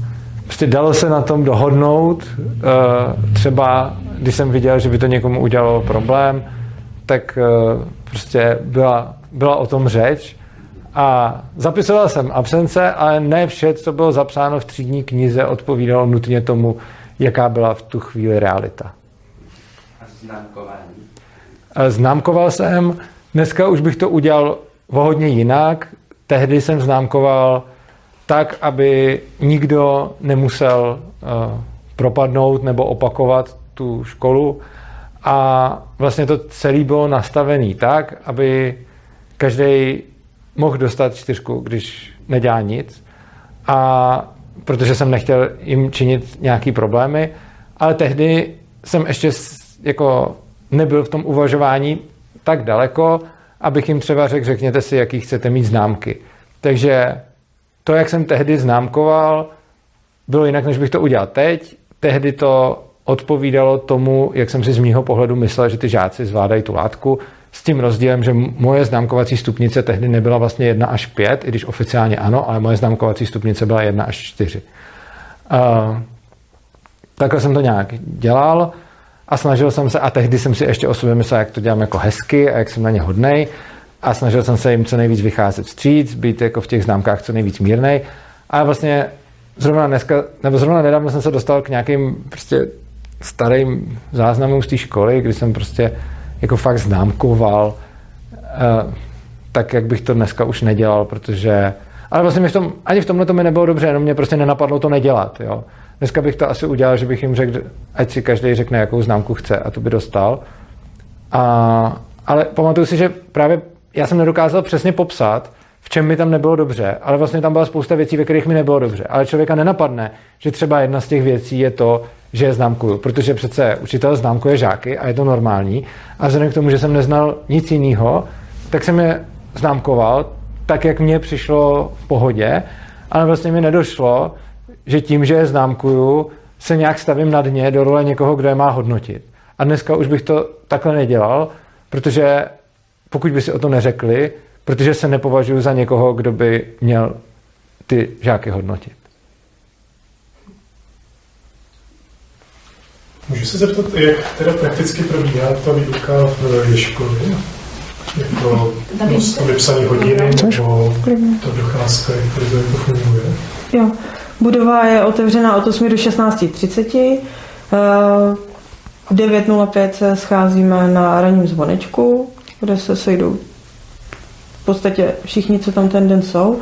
prostě dalo se na tom dohodnout. eh, Třeba, když jsem viděl, že by to někomu udělalo problém, tak eh, prostě byla, byla o tom řeč. A zapisoval jsem absence, ale ne vše, co bylo zapsáno v třídní knize, odpovídalo nutně tomu, jaká byla v tu chvíli realita. A známkování. Eh, Známkoval jsem, dneska už bych to udělal o hodně jinak. Tehdy jsem známkoval tak, aby nikdo nemusel uh, propadnout nebo opakovat tu školu. A vlastně to celé bylo nastavené tak, aby každý mohl dostat čtyřku, když nedělá nic. A protože jsem nechtěl jim činit nějaký problémy, ale tehdy jsem ještě jako nebyl v tom uvažování tak daleko, abych jim třeba řekl, řekněte si, jaký chcete mít známky. Takže to, jak jsem tehdy známkoval, bylo jinak, než bych to udělal teď. Tehdy to odpovídalo tomu, jak jsem si z mýho pohledu myslel, že ty žáci zvládají tu látku, s tím rozdílem, že moje známkovací stupnice tehdy nebyla vlastně 1 až 5, i když oficiálně ano, ale moje známkovací stupnice byla 1 až 4. Uh, takhle jsem to nějak dělal a snažil jsem se, a tehdy jsem si ještě o sobě myslel, jak to dělám jako hezky a jak jsem na ně hodnej a snažil jsem se jim co nejvíc vycházet vstříc, být jako v těch známkách co nejvíc mírnej. A vlastně zrovna dneska, nebo zrovna nedávno jsem se dostal k nějakým prostě starým záznamům z té školy, kdy jsem prostě jako fakt známkoval, eh, tak jak bych to dneska už nedělal, protože ale vlastně mi v tom, ani v tomhle to mi nebylo dobře, jenom mě prostě nenapadlo to nedělat. Jo. Dneska bych to asi udělal, že bych jim řekl, ať si každý řekne, jakou známku chce a tu by dostal. A, ale pamatuju si, že právě já jsem nedokázal přesně popsat, v čem mi tam nebylo dobře, ale vlastně tam byla spousta věcí, ve kterých mi nebylo dobře. Ale člověka nenapadne, že třeba jedna z těch věcí je to, že je známkuju, protože přece učitel známkuje žáky a je to normální. A vzhledem k tomu, že jsem neznal nic jiného, tak jsem je známkoval tak, jak mně přišlo v pohodě, ale vlastně mi nedošlo, že tím, že je známkuju, se nějak stavím na dně do role někoho, kdo je má hodnotit. A dneska už bych to takhle nedělal, protože pokud by si o to neřekli, protože se nepovažuji za někoho, kdo by měl ty žáky hodnotit. Můžu se zeptat, jak teda prakticky probíhá ta výuka v Ježkovi? jako vypsané hodiny, nebo ta docházka, jak to jako funguje? Jo. Budova je otevřená od 8 do 16.30. Eh, V 9.05 se scházíme na ranním zvonečku, kde se sejdou v podstatě všichni, co tam ten den jsou.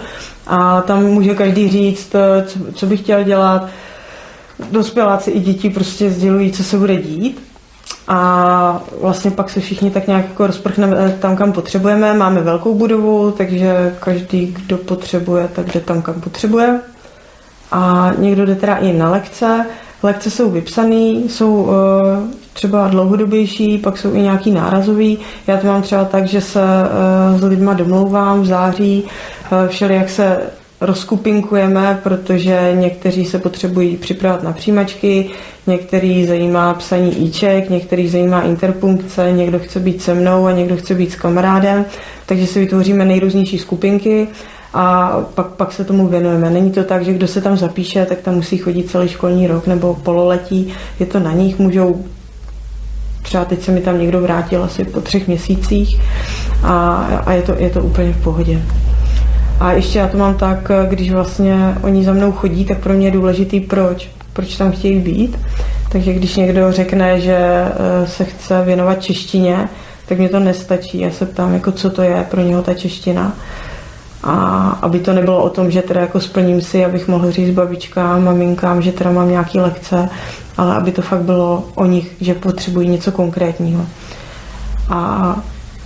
A tam může každý říct, eh, co, co by chtěl dělat. Dospěláci i děti prostě sdělují, co se bude dít. A vlastně pak se všichni tak nějak jako rozprchneme tam, kam potřebujeme. Máme velkou budovu, takže každý, kdo potřebuje, tak jde tam, kam potřebuje. A někdo jde teda i na lekce. Lekce jsou vypsané, jsou eh, třeba dlouhodobější, pak jsou i nějaký nárazový. Já to mám třeba tak, že se eh, s lidma domlouvám v září, eh, všeli jak se rozkupinkujeme, protože někteří se potřebují připravovat na přijímačky, některý zajímá psaní íček, některý zajímá interpunkce, někdo chce být se mnou a někdo chce být s kamarádem, takže si vytvoříme nejrůznější skupinky a pak, pak se tomu věnujeme. Není to tak, že kdo se tam zapíše, tak tam musí chodit celý školní rok nebo pololetí. Je to na nich, můžou třeba teď se mi tam někdo vrátil asi po třech měsících a, a je, to, je to úplně v pohodě. A ještě já to mám tak, když vlastně oni za mnou chodí, tak pro mě je důležitý proč, proč tam chtějí být. Takže když někdo řekne, že eh, se chce věnovat češtině, tak mě to nestačí. Já se ptám, jako co to je pro něho ta čeština. A aby to nebylo o tom, že teda jako splním si, abych mohl říct babičkám, maminkám, že teda mám nějaké lekce, ale aby to fakt bylo o nich, že potřebují něco konkrétního. A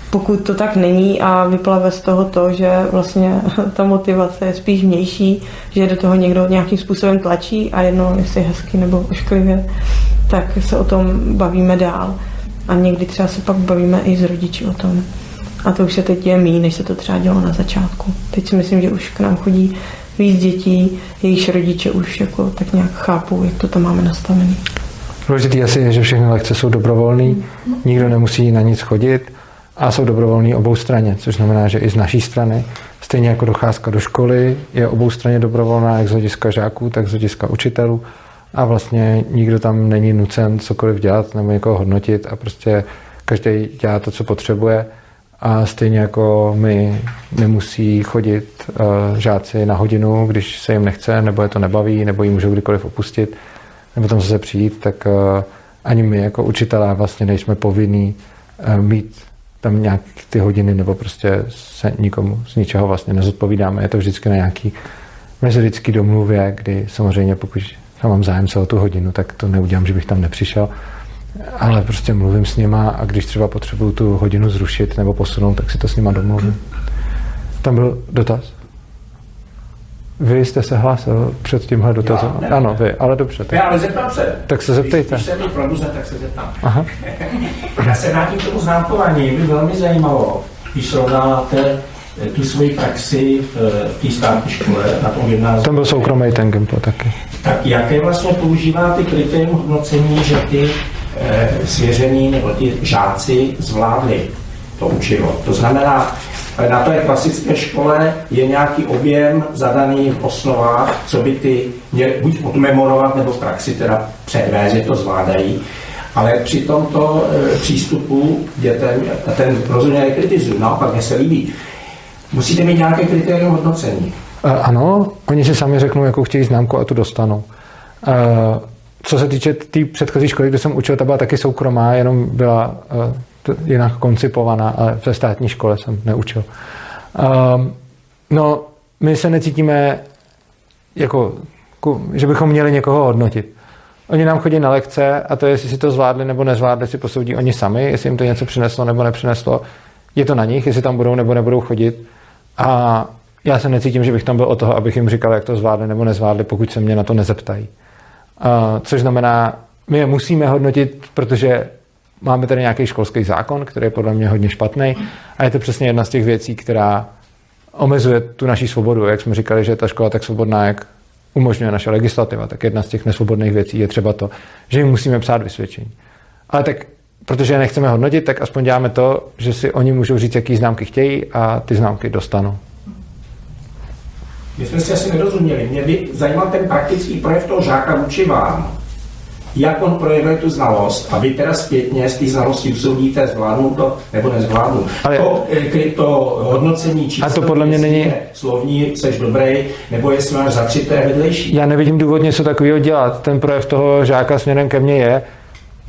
pokud to tak není a vyplave z toho to, že vlastně ta motivace je spíš vnější, že do toho někdo nějakým způsobem tlačí a jedno, jestli hezky nebo ošklivě, tak se o tom bavíme dál. A někdy třeba se pak bavíme i s rodiči o tom. A to už se teď je mý, než se to třeba dělo na začátku. Teď si myslím, že už k nám chodí víc dětí, jejichž rodiče už jako tak nějak chápou, jak to tam máme nastavené. Důležitý asi je, že všechny lekce jsou dobrovolný, nikdo nemusí na nic chodit a jsou dobrovolný obou straně, což znamená, že i z naší strany, stejně jako docházka do školy, je obou straně dobrovolná, jak z hlediska žáků, tak z hlediska učitelů. A vlastně nikdo tam není nucen cokoliv dělat nebo někoho hodnotit a prostě každý dělá to, co potřebuje. A stejně jako my nemusí chodit uh, žáci na hodinu, když se jim nechce, nebo je to nebaví, nebo jim můžou kdykoliv opustit, nebo tam zase přijít, tak uh, ani my jako učitelé vlastně nejsme povinní uh, mít tam nějak ty hodiny, nebo prostě se nikomu z ničeho vlastně nezodpovídáme. Je to vždycky na nějaký mezilidský domluvě, kdy samozřejmě pokud já mám zájem o tu hodinu, tak to neudělám, že bych tam nepřišel ale prostě mluvím s nima a když třeba potřebuju tu hodinu zrušit nebo posunout, tak si to s nima domluvím. Tam byl dotaz? Vy jste se hlásil před tímhle dotazem? Já, ne, ano, ne. vy, ale dobře. Tak, Já, ale zeptám se. tak se zeptejte. Když, když se mi prodluze, tak se zeptám. Aha. Já se vrátím k tomu známkování. Mě by velmi zajímalo, když srovnáte eh, tu svoji praxi v, v té státní škole na tom gymnáziu. Tam byl soukromý ten Gimpo taky. Tak jaké vlastně používáte kritérium hodnocení, že ty e, svěření nebo ty žáci zvládli to učivo? To znamená, eh, na té klasické škole je nějaký objem zadaný v osnovách, co by ty měli buď odmemorovat nebo v praxi teda předvést, že to zvládají. Ale při tomto e, přístupu dětem, a ten rozhodně nekritizuju, naopak mě se líbí, musíte mít nějaké kritérium hodnocení. Uh, ano, oni si sami řeknou, jakou chtějí známku a tu dostanou. Uh, co se týče té tý předchozí školy, kde jsem učil, ta byla taky soukromá, jenom byla jinak koncipovaná, ale ve státní škole jsem neučil. Uh, no, my se necítíme jako, že bychom měli někoho hodnotit. Oni nám chodí na lekce a to, jestli si to zvládli nebo nezvládli, si posoudí oni sami, jestli jim to něco přineslo nebo nepřineslo. Je to na nich, jestli tam budou nebo nebudou chodit. A já se necítím, že bych tam byl o toho, abych jim říkal, jak to zvládli nebo nezvládli, pokud se mě na to nezeptají. A, což znamená, my je musíme hodnotit, protože máme tady nějaký školský zákon, který je podle mě hodně špatný a je to přesně jedna z těch věcí, která omezuje tu naší svobodu. Jak jsme říkali, že ta škola tak svobodná, jak umožňuje naše legislativa, tak jedna z těch nesvobodných věcí je třeba to, že jim musíme psát vysvědčení. Ale tak, protože je nechceme hodnotit, tak aspoň děláme to, že si oni můžou říct, jaký známky chtějí a ty známky dostanou. My jsme si asi nerozuměli. Mě by zajímal ten praktický projev toho žáka vůči vám. Jak on projevuje tu znalost a vy teda zpětně z té znalosti usoudíte, zvládnu to nebo nezvládnu. Ale... To, eh, to hodnocení čísel, a to podle mě není... slovní, seš dobrý, nebo jestli máš za tři, to je vedlejší. Já nevidím důvod něco takového dělat. Ten projev toho žáka směrem ke mně je,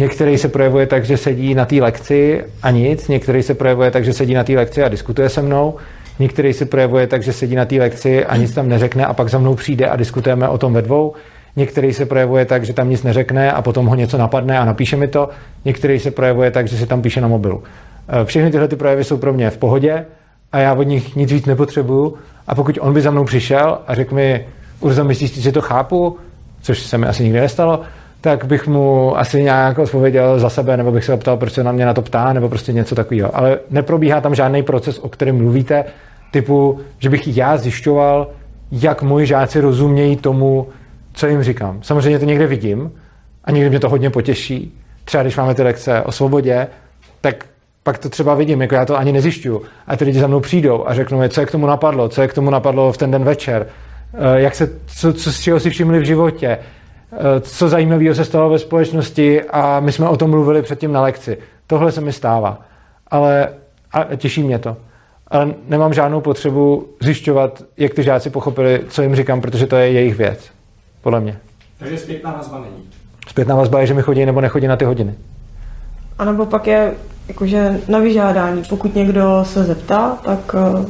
Některý se projevuje tak, že sedí na té lekci a nic, některý se projevuje tak, že sedí na té lekci a diskutuje se mnou, některý se projevuje tak, že sedí na té lekci a nic tam neřekne a pak za mnou přijde a diskutujeme o tom ve dvou. Některý se projevuje tak, že tam nic neřekne a potom ho něco napadne a napíše mi to. Některý se projevuje tak, že si tam píše na mobilu. Eh, všechny tyhle ty projevy jsou pro mě v pohodě a já od nich nic víc nepotřebuju. A pokud on by za mnou přišel a řekl mi, Urza, myslíš, že to chápu, což se mi asi nikdy nestalo, tak bych mu asi nějak odpověděl za sebe, nebo bych se optal, proč se na mě na to ptá, nebo prostě něco takového. Ale neprobíhá tam žádný proces, o kterém mluvíte, typu, že bych já zjišťoval, jak moji žáci rozumějí tomu, co jim říkám. Samozřejmě to někde vidím a někdy mě to hodně potěší. Třeba když máme ty lekce o svobodě, tak pak to třeba vidím, jako já to ani nezjišťuju. A ty lidi za mnou přijdou a řeknou mi, co je k tomu napadlo, co je k tomu napadlo v ten den večer, eh, jak se, co, co z čeho si všimli v životě, eh, co zajímavého se stalo ve společnosti a my jsme o tom mluvili předtím na lekci. Tohle se mi stává. Ale a těší mě to. Ale nemám žádnou potřebu zjišťovat, jak ty žáci pochopili, co jim říkám, protože to je jejich věc. Podle mě. Takže zpětná vazba není. Zpětná vazba je, že mi chodí nebo nechodí na ty hodiny. A nebo pak je jakože na vyžádání. Pokud někdo se zeptá, tak uh,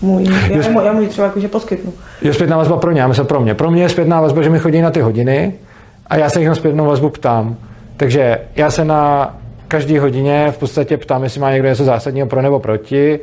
můj, já, mu, já mu ji třeba jakože poskytnu. Je zpětná vazba pro ně, já myslím pro mě. Pro mě je zpětná vazba, že mi chodí na ty hodiny a já se jich na zpětnou vazbu ptám. Takže já se na každý hodině v podstatě ptám, jestli má někdo něco zásadního pro nebo proti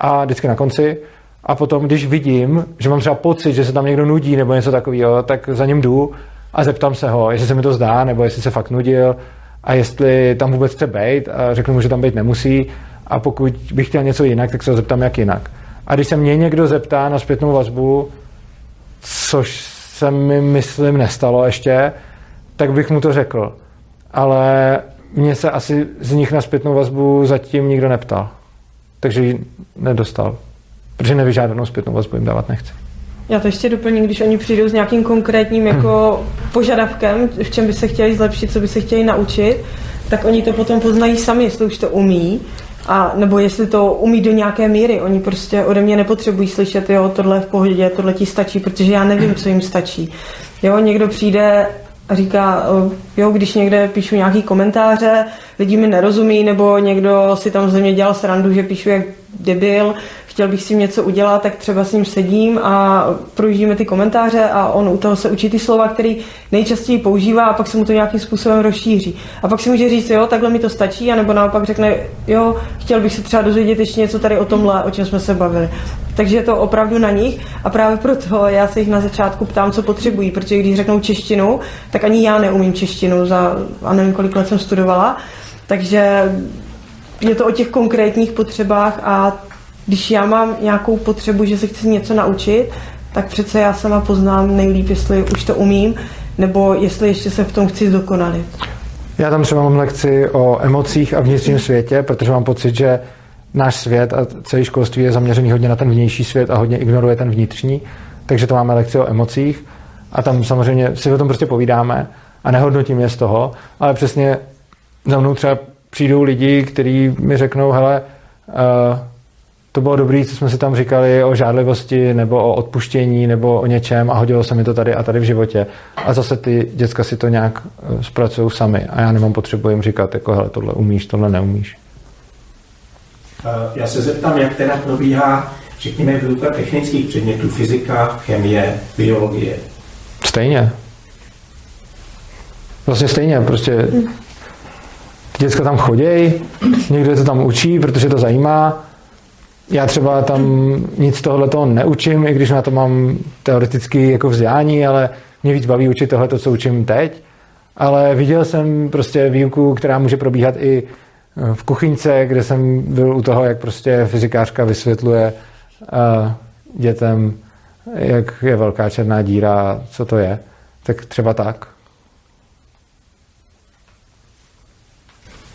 a vždycky na konci. A potom, když vidím, že mám třeba pocit, že se tam někdo nudí nebo něco takového, tak za ním jdu a zeptám se ho, jestli se mi to zdá, nebo jestli se fakt nudil a jestli tam vůbec chce být a řeknu mu, že tam být nemusí a pokud bych chtěl něco jinak, tak se ho zeptám, jak jinak. A když se mě někdo zeptá na zpětnou vazbu, což se mi, myslím, nestalo ještě, tak bych mu to řekl. Ale mě se asi z nich na zpětnou vazbu zatím nikdo neptal. Takže ji nedostal protože nevyžádanou zpětnou vazbu jim dávat nechci. Já to ještě doplním, když oni přijdou s nějakým konkrétním jako požadavkem, v čem by se chtěli zlepšit, co by se chtěli naučit, tak oni to potom poznají sami, jestli už to umí, a nebo jestli to umí do nějaké míry. Oni prostě ode mě nepotřebují slyšet, jo, tohle je v pohodě, tohle ti stačí, protože já nevím, co jim stačí. Jo, někdo přijde a říká, jo, když někde píšu nějaký komentáře, lidi mi nerozumí, nebo někdo si tam ze mě dělal srandu, že píšu jak debil, chtěl bych si něco udělat, tak třeba s ním sedím a projíždíme ty komentáře a on u toho se učí ty slova, který nejčastěji používá a pak se mu to nějakým způsobem rozšíří. A pak si může říct, jo, takhle mi to stačí, anebo naopak řekne, jo, chtěl bych se třeba dozvědět ještě něco tady o tomhle, o čem jsme se bavili. Takže je to opravdu na nich a právě proto já se jich na začátku ptám, co potřebují, protože když řeknou češtinu, tak ani já neumím češtinu za, a nevím, kolik let jsem studovala, takže je to o těch konkrétních potřebách a když já mám nějakou potřebu, že se chci něco naučit, tak přece já sama poznám nejlíp, jestli už to umím, nebo jestli ještě se v tom chci zdokonalit. Já tam třeba mám lekci o emocích a vnitřním světě, protože mám pocit, že náš svět a celý školství je zaměřený hodně na ten vnější svět a hodně ignoruje ten vnitřní. Takže to máme lekci o emocích a tam samozřejmě si o tom prostě povídáme a nehodnotím je z toho, ale přesně za mnou třeba přijdou lidi, kteří mi řeknou, hele, uh, to bylo dobré, co jsme si tam říkali o žádlivosti nebo o odpuštění nebo o něčem a hodilo se mi to tady a tady v životě. A zase ty děcka si to nějak eh, zpracují sami a já nemám potřebu jim říkat, jako hele, tohle umíš, tohle neumíš. Eh, já se zeptám, jak teda probíhá, řekněme, výuka technických předmětů, fyzika, chemie, biologie. Stejně. Vlastně stejně, prostě děcka tam chodí, někdo to tam učí, protože to zajímá, já třeba tam nic tohle toho neučím, i když na to mám teoreticky jako vzdělání, ale mě víc baví učit tohle, co učím teď. Ale viděl jsem prostě výuku, která může probíhat i eh, v kuchyňce, kde jsem byl u toho, jak prostě fyzikářka vysvětluje uh, dětem, jak je velká černá díra, co to je. Tak třeba tak.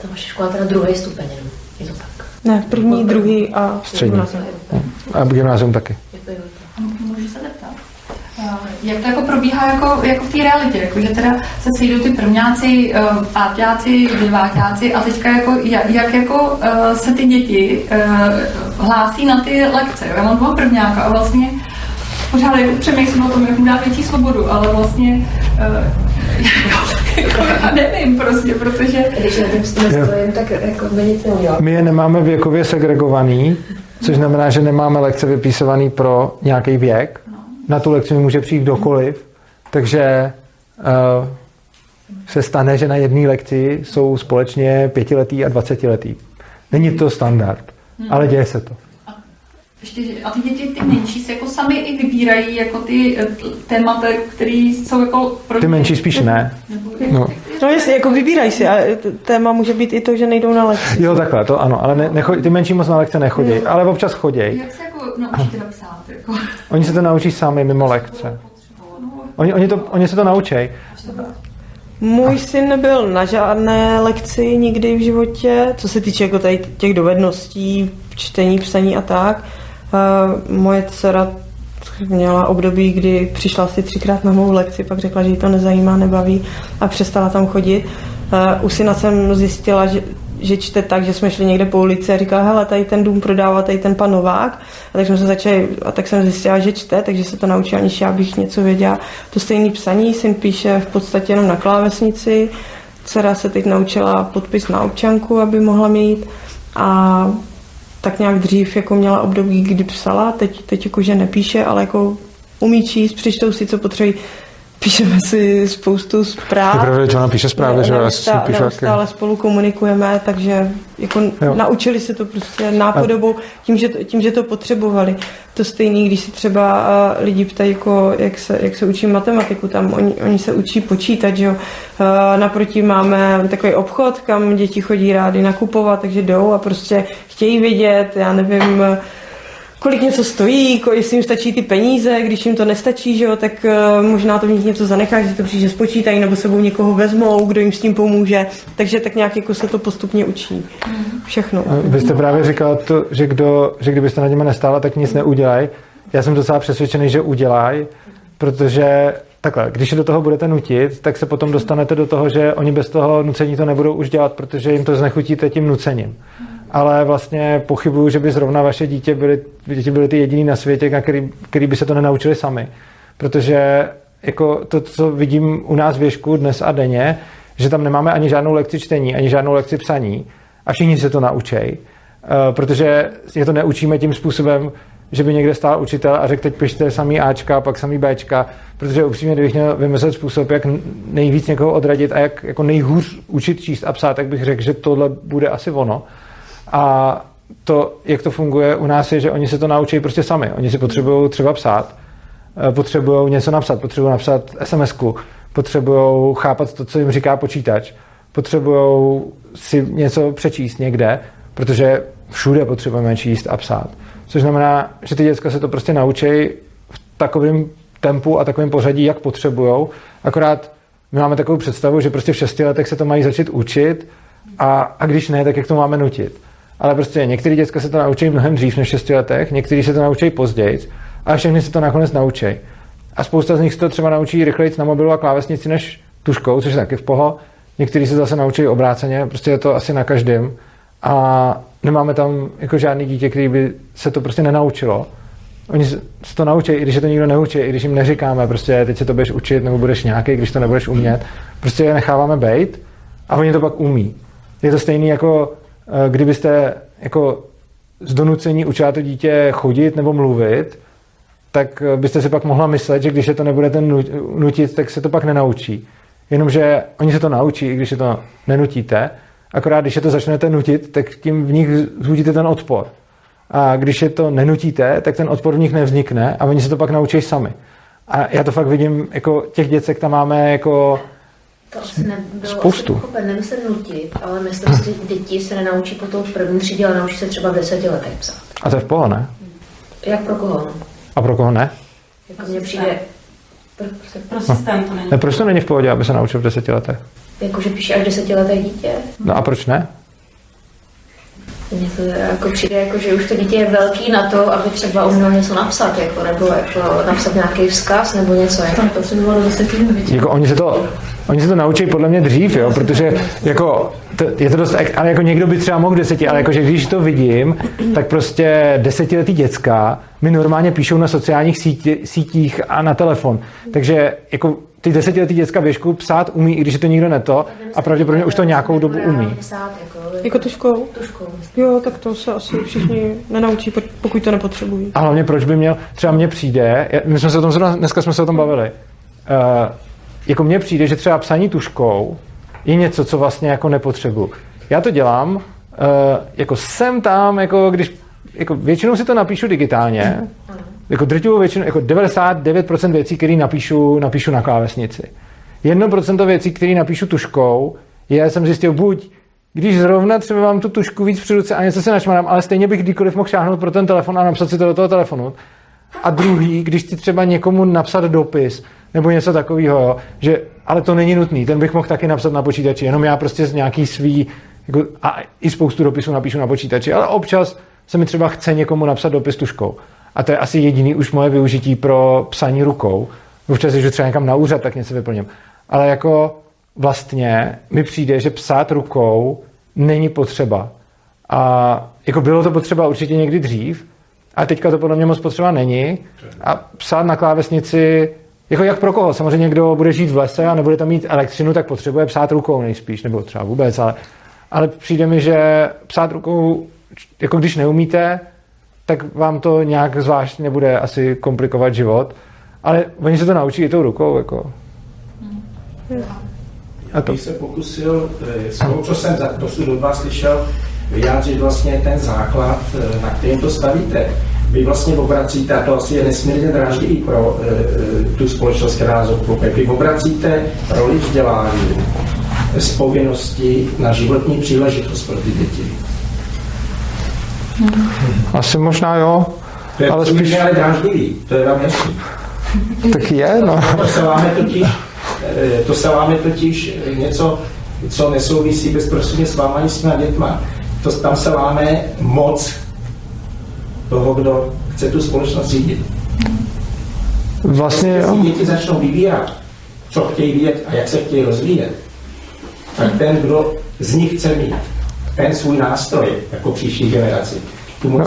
To vaše škola teda druhý stupeň, je to tak? Ne, první, druhý a střední. A gymnázium taky. Můžu se zeptat? Eh, Jak to jako probíhá jako, jako v té realitě, jako, že teda se sejdou ty prvňáci, uh, páťáci, deváťáci a teďka jako, jak, jak jako uh, se ty děti hlásí na ty lekce. Já mám dva prvňáka a vlastně pořád jako přemýšlím o tom, jak mu dát větší svobodu, ale vlastně uh, jako, já nevím prostě, protože... Když na tím stojím, tak jako by nic neudělal. My je nemáme věkově segregovaný, což znamená, že nemáme lekce vypisovaný pro nějaký věk. Na tu lekci může přijít kdokoliv, takže uh, se stane, že na jedné lekci jsou společně pětiletý a dvacetiletý. Není to standard, ale děje se to. Ještě, a ty děti, ty menší, se jako sami i vybírají jako ty eh, témata, které jsou jako pro Ty menší spíš ne. No. No jestli, jako vybírají si, ale téma může být i to, že nejdou na lekci. Jo, takhle, to ano, ale ne, nechodí, ty menší moc na lekce nechodí, ale občas chodí. Jak se jako naučíte napsat? Jako? Oni se to naučí sami mimo lekce. Oni, oni, to, oni se to naučí. Můj syn nebyl na žádné lekci nikdy v životě, co se týče jako tady těch dovedností, čtení, psaní a tak. Moje dcera měla období, kdy přišla asi třikrát na mou lekci, pak řekla, že jí to nezajímá, nebaví a přestala tam chodit. U syna jsem zjistila, že, že čte tak, že jsme šli někde po ulici a říkala, hele, tady ten dům prodává tady ten pan Novák. A tak jsme se začali, a tak jsem zjistila, že čte, takže se to naučila, aniž já bych něco věděla. To stejný psaní, syn píše v podstatě jenom na klávesnici, dcera se teď naučila podpis na občanku, aby mohla mít a tak nějak dřív jako měla období, kdy psala, teď, teď jako, že nepíše, ale jako umí číst, přečtou si, co potřebují. Píšeme si spoustu zpráv. Je pravda, že ona píše zprávy, že já si píšu neustále spolu komunikujeme, takže jako Jo. naučili se to prostě nápodobou tím že, to, tím, že to potřebovali. To stejný, když se třeba lidi ptají, jako, jak, se, jak se učí matematiku, tam oni, oni se učí počítat, že jo. Naproti máme takový obchod, kam děti chodí rádi nakupovat, takže jdou a prostě chtějí vědět, já nevím, kolik něco stojí, jestli jim stačí ty peníze, když jim to nestačí, že jo, tak uh, možná to v nich něco zanechá, že to příště spočítají, nebo sebou někoho vezmou, kdo jim s tím pomůže, takže tak nějak jako se to postupně učí. Všechno. Vy jste právě říkal, to, že, kdo, že kdybyste na něm nestála, tak nic neudělají. Já jsem docela přesvědčený, že udělají, protože takhle, když je do toho budete nutit, tak se potom dostanete do toho, že oni bez toho nucení to nebudou už dělat, protože jim to znechutíte tím nucením. Ale vlastně pochybuju, že by zrovna vaše dítě byly, děti byly ty jediný na světě, který, který by se to nenaučili sami. Protože jako to, co vidím u nás v Ježku dnes a denně, že tam nemáme ani žádnou lekci čtení, ani žádnou lekci psaní a všichni se to naučí, protože je to neučíme tím způsobem, že by někde stál učitel a řekl, teď pište samý Ačka, pak samý Bčka, protože upřímně, kdybych měl vymyslet způsob, jak nejvíc někoho odradit a jak jako nejhůř učit číst a psát, tak bych řekl, že tohle bude asi ono. A to, jak to funguje u nás, je, že oni se to naučí prostě sami. Oni si potřebují třeba psát, eh, potřebují něco napsat, potřebují napsat sms potřebují chápat to, co jim říká počítač, potřebují si něco přečíst někde, protože všude potřebujeme číst a psát. Což znamená, že ty děcka se to prostě naučí v takovém tempu a takovém pořadí, jak potřebují. Akorát my máme takovou představu, že prostě v šesti letech se to mají začít učit a, a když ne, tak jak to máme nutit. Ale prostě některé děcka se to naučí mnohem dřív než v šesti letech, někteří se to naučí později a všechny se to nakonec naučí. A spousta z nich se to třeba naučí rychleji na mobilu a klávesnici než tuškou, což je taky v poho. Někteří se zase naučí obráceně, prostě je to asi na každém. A nemáme tam jako žádný dítě, který by se to prostě nenaučilo. Oni se to naučí, i když je to nikdo neučí, i když jim neříkáme, prostě teď se to budeš učit, nebo budeš nějaký, když to nebudeš umět. Prostě je necháváme bejt a oni to pak umí. Je to stejný jako kdybyste jako z donucení učila to dítě chodit nebo mluvit, tak eh, byste si pak mohla myslet, že když je to nebudete nutit, tak se to pak nenaučí. Jenomže oni se to naučí, i když je to nenutíte, akorát když je to začnete nutit, tak tím v nich zhudíte ten odpor. A když je to nenutíte, tak ten odpor v nich nevznikne a oni se to pak naučí sami. A já to fakt vidím, jako těch děcek tam máme jako To asi nebylo Spoustu. asi nemyslím nutit, ale myslím si, že děti se nenaučí po toho v první třídě, ale naučí se třeba v deseti letech psát. A to je v poho, ne? Jak pro koho? A pro koho ne? Jako mně přijde... Pro, pro, Pro systém to není. ne proč to není v pohodě, aby se naučil v deseti letech? Jako, že píše až desetileté dítě? No a proč ne? Mně to jako přijde, jako, že už to dítě je velký na to, aby třeba umělo něco napsat, jako, nebo jako napsat nějaký vzkaz nebo něco. Jako. To se bylo zase Jako oni se to, oni se to naučí podle mě dřív, jo, protože jako, to, je to dost, ale jako někdo by třeba mohl deseti, ale jakože když to vidím, tak prostě desetiletý děcka mi normálně píšou na sociálních sítí, sítích a na telefon. Takže jako ty desetiletý děcka věšku psát umí, i když je to nikdo neto a pravděpodobně už to nějakou dobu umí. Jako tuškou? Jo, tak to se asi všichni nenaučí, pokud to nepotřebují. A hlavně proč by měl, třeba mně přijde, my jsme se o tom, dneska jsme se o tom bavili, uh, jako mně přijde, že třeba psaní tuškou je něco, co vlastně jako nepotřebuji. Já to dělám, uh, jako jsem tam, jako když, jako většinou si to napíšu digitálně, jako drtivou většinu, jako 99% věcí, které napíšu, napíšu na klávesnici. 1% věcí, které napíšu tuškou, je, jsem zjistil, buď když zrovna třeba mám tu tušku víc při ruce a něco se našmarám, ale stejně bych kdykoliv mohl šáhnout pro ten telefon a napsat si to do toho telefonu. A druhý, když ti třeba někomu napsat dopis nebo něco takového, že ale to není nutný, ten bych mohl taky napsat na počítači, jenom já prostě z nějaký svý, jako, a i spoustu dopisů napíšu na počítači, ale občas se mi třeba chce někomu napsat dopis tuškou. A to je asi jediný už moje využití pro psaní rukou. Občas, když třeba někam na úřad, tak něco vyplním. Ale jako vlastně mi přijde, že psát rukou není potřeba. A jako bylo to potřeba určitě někdy dřív, a teďka to podle mě moc potřeba není. A psát na klávesnici, jako jak pro koho? Samozřejmě někdo bude žít v lese a nebude tam mít elektřinu, tak potřebuje psát rukou nejspíš, nebo třeba vůbec, ale, ale přijde mi, že psát rukou, jako když neumíte, tak vám to nějak zvlášť nebude asi komplikovat život. Ale oni se to naučí i tou rukou. Jako. Já bych se pokusil, eh, s toho, co jsem dosud od vás slyšel, vyjádřit vlastně ten základ, eh, na kterým to stavíte. Vy vlastně obracíte, a to asi je nesmírně dráždivý pro e, tu společnost, která nás obklopuje, vy obracíte roli vzdělání z povinnosti na životní příležitost pro ty děti. Asi možná jo. To je ale spíš... ale dráždivý, to je vám jasný. Tak je, no. To se máme totiž, to se máme totiž něco, co nesouvisí bezprostředně s váma ani s těma dětma. To, tam se láme moc toho, kdo chce tu společnost řídit. Vlastně jo. děti začnou vybírat, co chtějí vidět a jak se chtějí rozvíjet, tak ten, kdo z nich chce mít ten svůj nástroj jako příští generaci, no,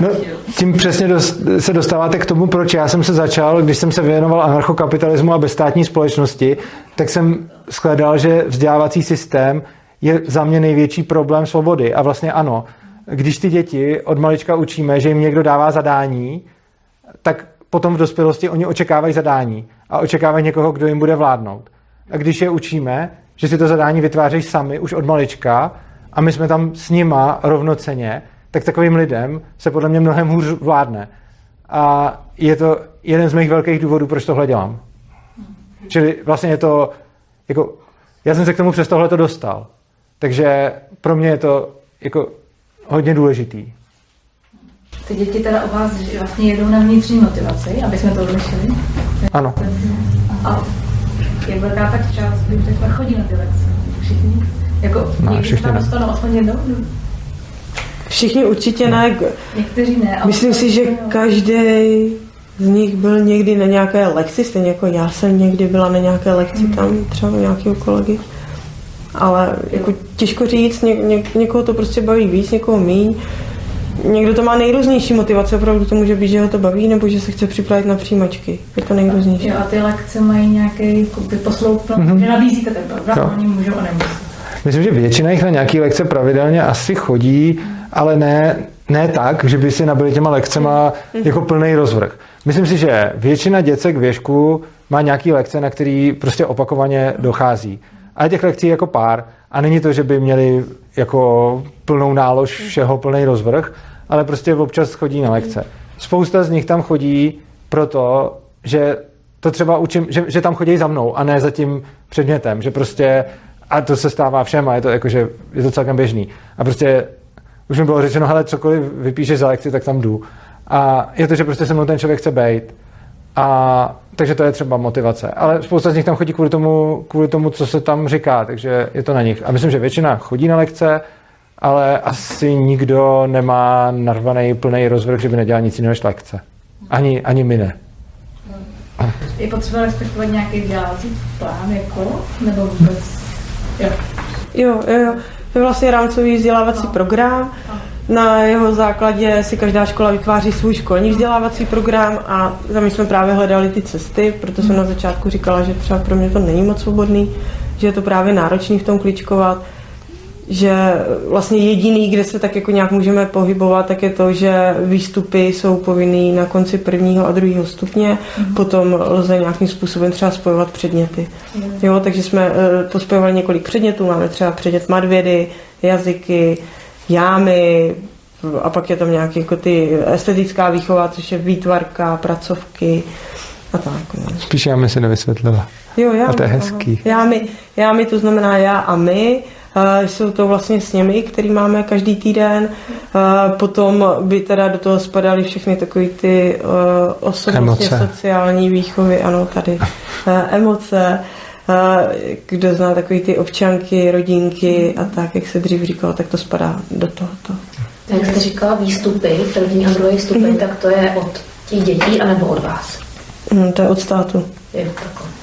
no, tím přesně dost, se dostáváte k tomu, proč já jsem se začal, když jsem se věnoval anarchokapitalismu a bezstátní společnosti, tak jsem shledal, že vzdělávací systém je za mě největší problém svobody. A vlastně ano, když ty děti od malička učíme, že jim někdo dává zadání, tak potom v dospělosti oni očekávají zadání a očekávají někoho, kdo jim bude vládnout. A když je učíme, že si to zadání vytvářejí sami už od malička a my jsme tam s nima rovnoceně, tak takovým lidem se podle mě mnohem hůř vládne. A je to jeden z mých velkých důvodů, proč tohle dělám. Čili vlastně je to, jako, já jsem se k tomu přes tohle to dostal. Takže pro mě je to jako hodně důležitý. Ty děti teda u vás vlastně jedou na vnitřní motivaci, aby jsme to odlišili. Ano. A jak velká tak část by takhle chodí na ty lekce? Všichni? Jako no, někdy tam dostanou aspoň jednou? Všichni určitě ne. Někteří ne. Myslím si, že každý z nich byl někdy na nějaké lekci, stejně jako já jsem někdy byla na nějaké lekci hmm. tam, třeba u nějakého kolegy. Ale jako těžko říct, ně, ně, někoho to prostě baví víc, někoho míň. Někdo to má nejrůznější motivace, opravdu to může být, že ho to baví, nebo že se chce připravit na přijímačky. Je to nejrůznější. Jo, a ty lekce mají nějaký posloupnout, mm-hmm. že nabízíte ten program, oni můžou a nemusí. Myslím, že většina jich na nějaké lekce pravidelně asi chodí, ale ne, ne tak, že by si nabili těma lekcema jako plný rozvrh. Myslím si, že většina děcek věšku má nějaký lekce, na který prostě opakovaně dochází. A těch lekcí jako pár. A není to, že by měli jako plnou nálož všeho, plný rozvrh, ale prostě občas chodí na lekce. Spousta z nich tam chodí proto, že to třeba učím, že, že tam chodí za mnou a ne za tím předmětem, že prostě a to se stává všem a je to, jako, že je to celkem běžný. A prostě už mi bylo řečeno, hele, cokoliv vypíšeš za lekci, tak tam jdu. A je to, že prostě se mnou ten člověk chce být. A takže to je třeba motivace. Ale spousta z nich tam chodí kvůli tomu, kvůli tomu, co se tam říká, takže je to na nich. A myslím, že většina chodí na lekce ale asi nikdo nemá narvaný plný rozvrh, že by nedělal nic jiného než lekce. Ani, ani my ne. Je potřeba respektovat nějaký vzdělávací plán, jako, nebo vůbec, jo. Jo, jo, jo. To je vlastně rámcový vzdělávací program. Na jeho základě si každá škola vytváří svůj školní vzdělávací program a tam jsme právě hledali ty cesty, proto jsem na začátku říkala, že třeba pro mě to není moc svobodný, že je to právě náročný v tom kličkovat, že vlastně jediný, kde se tak jako nějak můžeme pohybovat, tak je to, že výstupy jsou povinný na konci prvního a druhého stupně, potom lze nějakým způsobem třeba spojovat předměty. Jo, takže jsme eh, pospojovali několik předmětů, máme třeba předmět madvědy, jazyky, jámy, a pak je tam nějaký jako ty estetická výchova, což je výtvarka, pracovky a tak. No. Spíš já mi si nevysvětlila. Jo, já A to je hezký. Jámy, jámy to znamená já a my. Jsou to vlastně sněmy, který máme každý týden. Potom by teda do toho spadaly všechny takové ty uh, osobnostně sociální výchovy, ano, tady emoce. Kdo zná takové ty občanky, rodinky a tak, jak se dřív říkalo, tak to spadá do tohoto. Jak jste říkala, výstupy, první a druhý stupeň, tak to je od těch dětí anebo od vás? Hmm, to je od státu. Jo, takhle.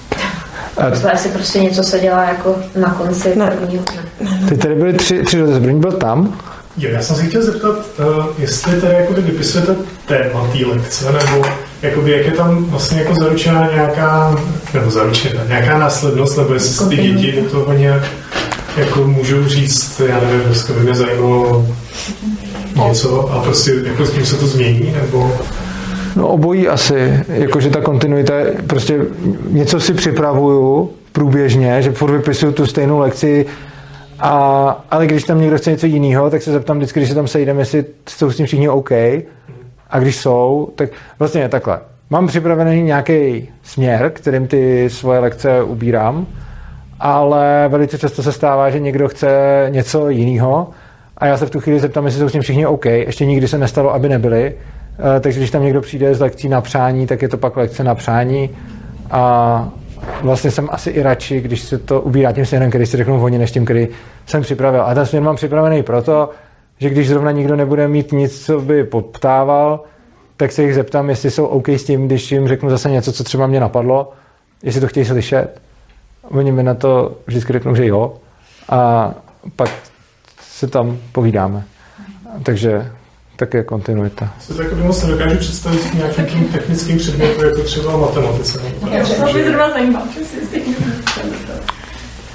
Myslela, jestli prostě něco se dělá jako na konci prvního dne. Teď tady byly tři, tři dotazy. První byl tam. Jo, já jsem se chtěl zeptat, uh, jestli tady jakoby vypisujete téma té lekce, nebo jakoby, jak je tam vlastně jako zaručená nějaká, nebo zaručená, nějaká následnost, nebo jestli se ty děti do toho nějak jako můžou říct, já nevím, dneska by mě zajímalo něco a prostě jako s tím se to změní, nebo No obojí asi, jakože ta kontinuita, prostě něco si připravuju průběžně, že furt vypisuju tu stejnou lekci, a, ale když tam někdo chce něco jiného, tak se zeptám vždycky, když se tam sejdeme, jestli jsou s tím všichni OK. A když jsou, tak vlastně takhle. Mám připravený nějaký směr, kterým ty svoje lekce ubírám, ale velice často se stává, že někdo chce něco jiného a já se v tu chvíli zeptám, jestli jsou s tím všichni OK. Ještě nikdy se nestalo, aby nebyli. Eh, Takže když tam někdo přijde z lekcí na přání, tak je to pak lekce na přání. A vlastně jsem asi i radši, když se to ubírá tím směrem, který si řeknou oni, než tím, který jsem připravil. A ten směr mám připravený proto, že když zrovna nikdo nebude mít nic, co by poptával, tak se jich zeptám, jestli jsou OK s tím, když jim řeknu zase něco, co třeba mě napadlo, jestli to chtějí slyšet. Oni mi na to vždycky řeknou, že jo. A pak se tam povídáme. Takže tak je kontinuita. se to jako moc nedokážu představit nějakým tím technickým předmětu, jako třeba matematice. tak. To by zrovna zajímalo.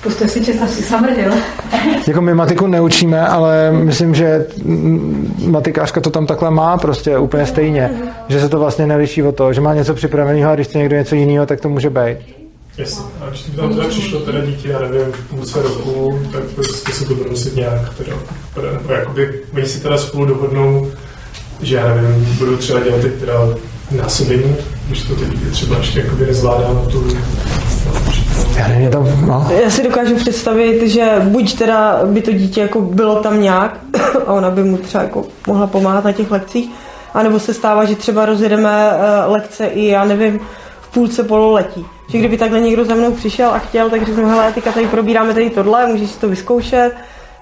Puste si čest, asi samrdil. Jako my matiku neučíme, ale myslím, že matikářka to tam takhle má prostě úplně stejně. Že se to vlastně neliší od toho, že má něco připraveného a když chce někdo něco jiného, tak to může být. Jasně. A když by tam teda přišlo teda dítě, já nevím, v půlce roku, tak prostě se to bude muset nějak teda, teda nebo jakoby, oni si teda spolu dohodnou, že já nevím, budou třeba dělat teď teda násobení, když to ty dítě třeba ještě jakoby nezvládá na tu Já nevím, tam, no. Já si dokážu představit, že buď teda by to dítě jako bylo tam nějak a ona by mu třeba jako mohla pomáhat na těch lekcích, anebo se stává, že třeba rozjedeme eh, lekce i, já nevím, půlce pololetí. Že kdyby takhle někdo za mnou přišel a chtěl, tak řeknu, hele, teďka tady probíráme tady tohle, můžeš si to vyzkoušet,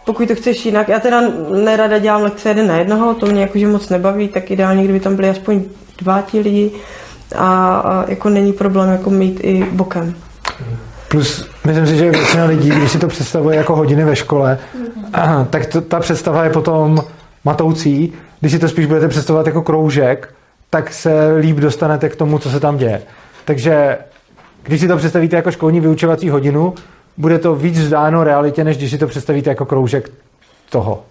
pokud to chceš jinak. Já teda nerada dělám lekce jeden na jednoho, to mě jakože moc nebaví, tak ideálně, kdyby tam byli aspoň dva ti lidi a, a jako není problém jako mít i bokem. Plus, myslím si, že většina lidí, když si to představuje jako hodiny ve škole, aha, tak to, ta představa je potom matoucí. Když si to spíš budete představovat jako kroužek, tak se líp dostanete k tomu, co se tam děje. Takže když si to představíte jako školní vyučovací hodinu, bude to víc vzdáno realitě, než když si to představíte jako kroužek toho.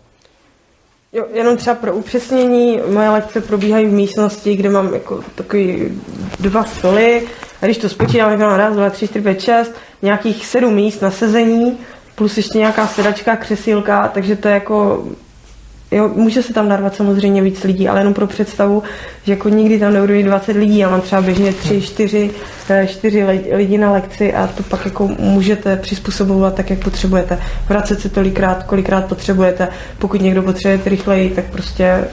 Jo, jenom třeba pro upřesnění, moje lekce probíhají v místnosti, kde mám jako takový dva stoly a když to spočítám, tak mám raz, dva, tři, čtyři, pět, šest, nějakých sedm míst na sezení, plus ještě nějaká sedačka, křesílka, takže to je jako Jo, může se tam narvat samozřejmě víc lidí, ale jenom pro představu, že jako nikdy tam nebudu mít 20 lidí, já mám třeba běžně 3, 4, 4 lidi na lekci a to pak jako můžete přizpůsobovat tak, jak potřebujete. Vracet se tolikrát, kolikrát potřebujete. Pokud někdo potřebuje rychleji, tak prostě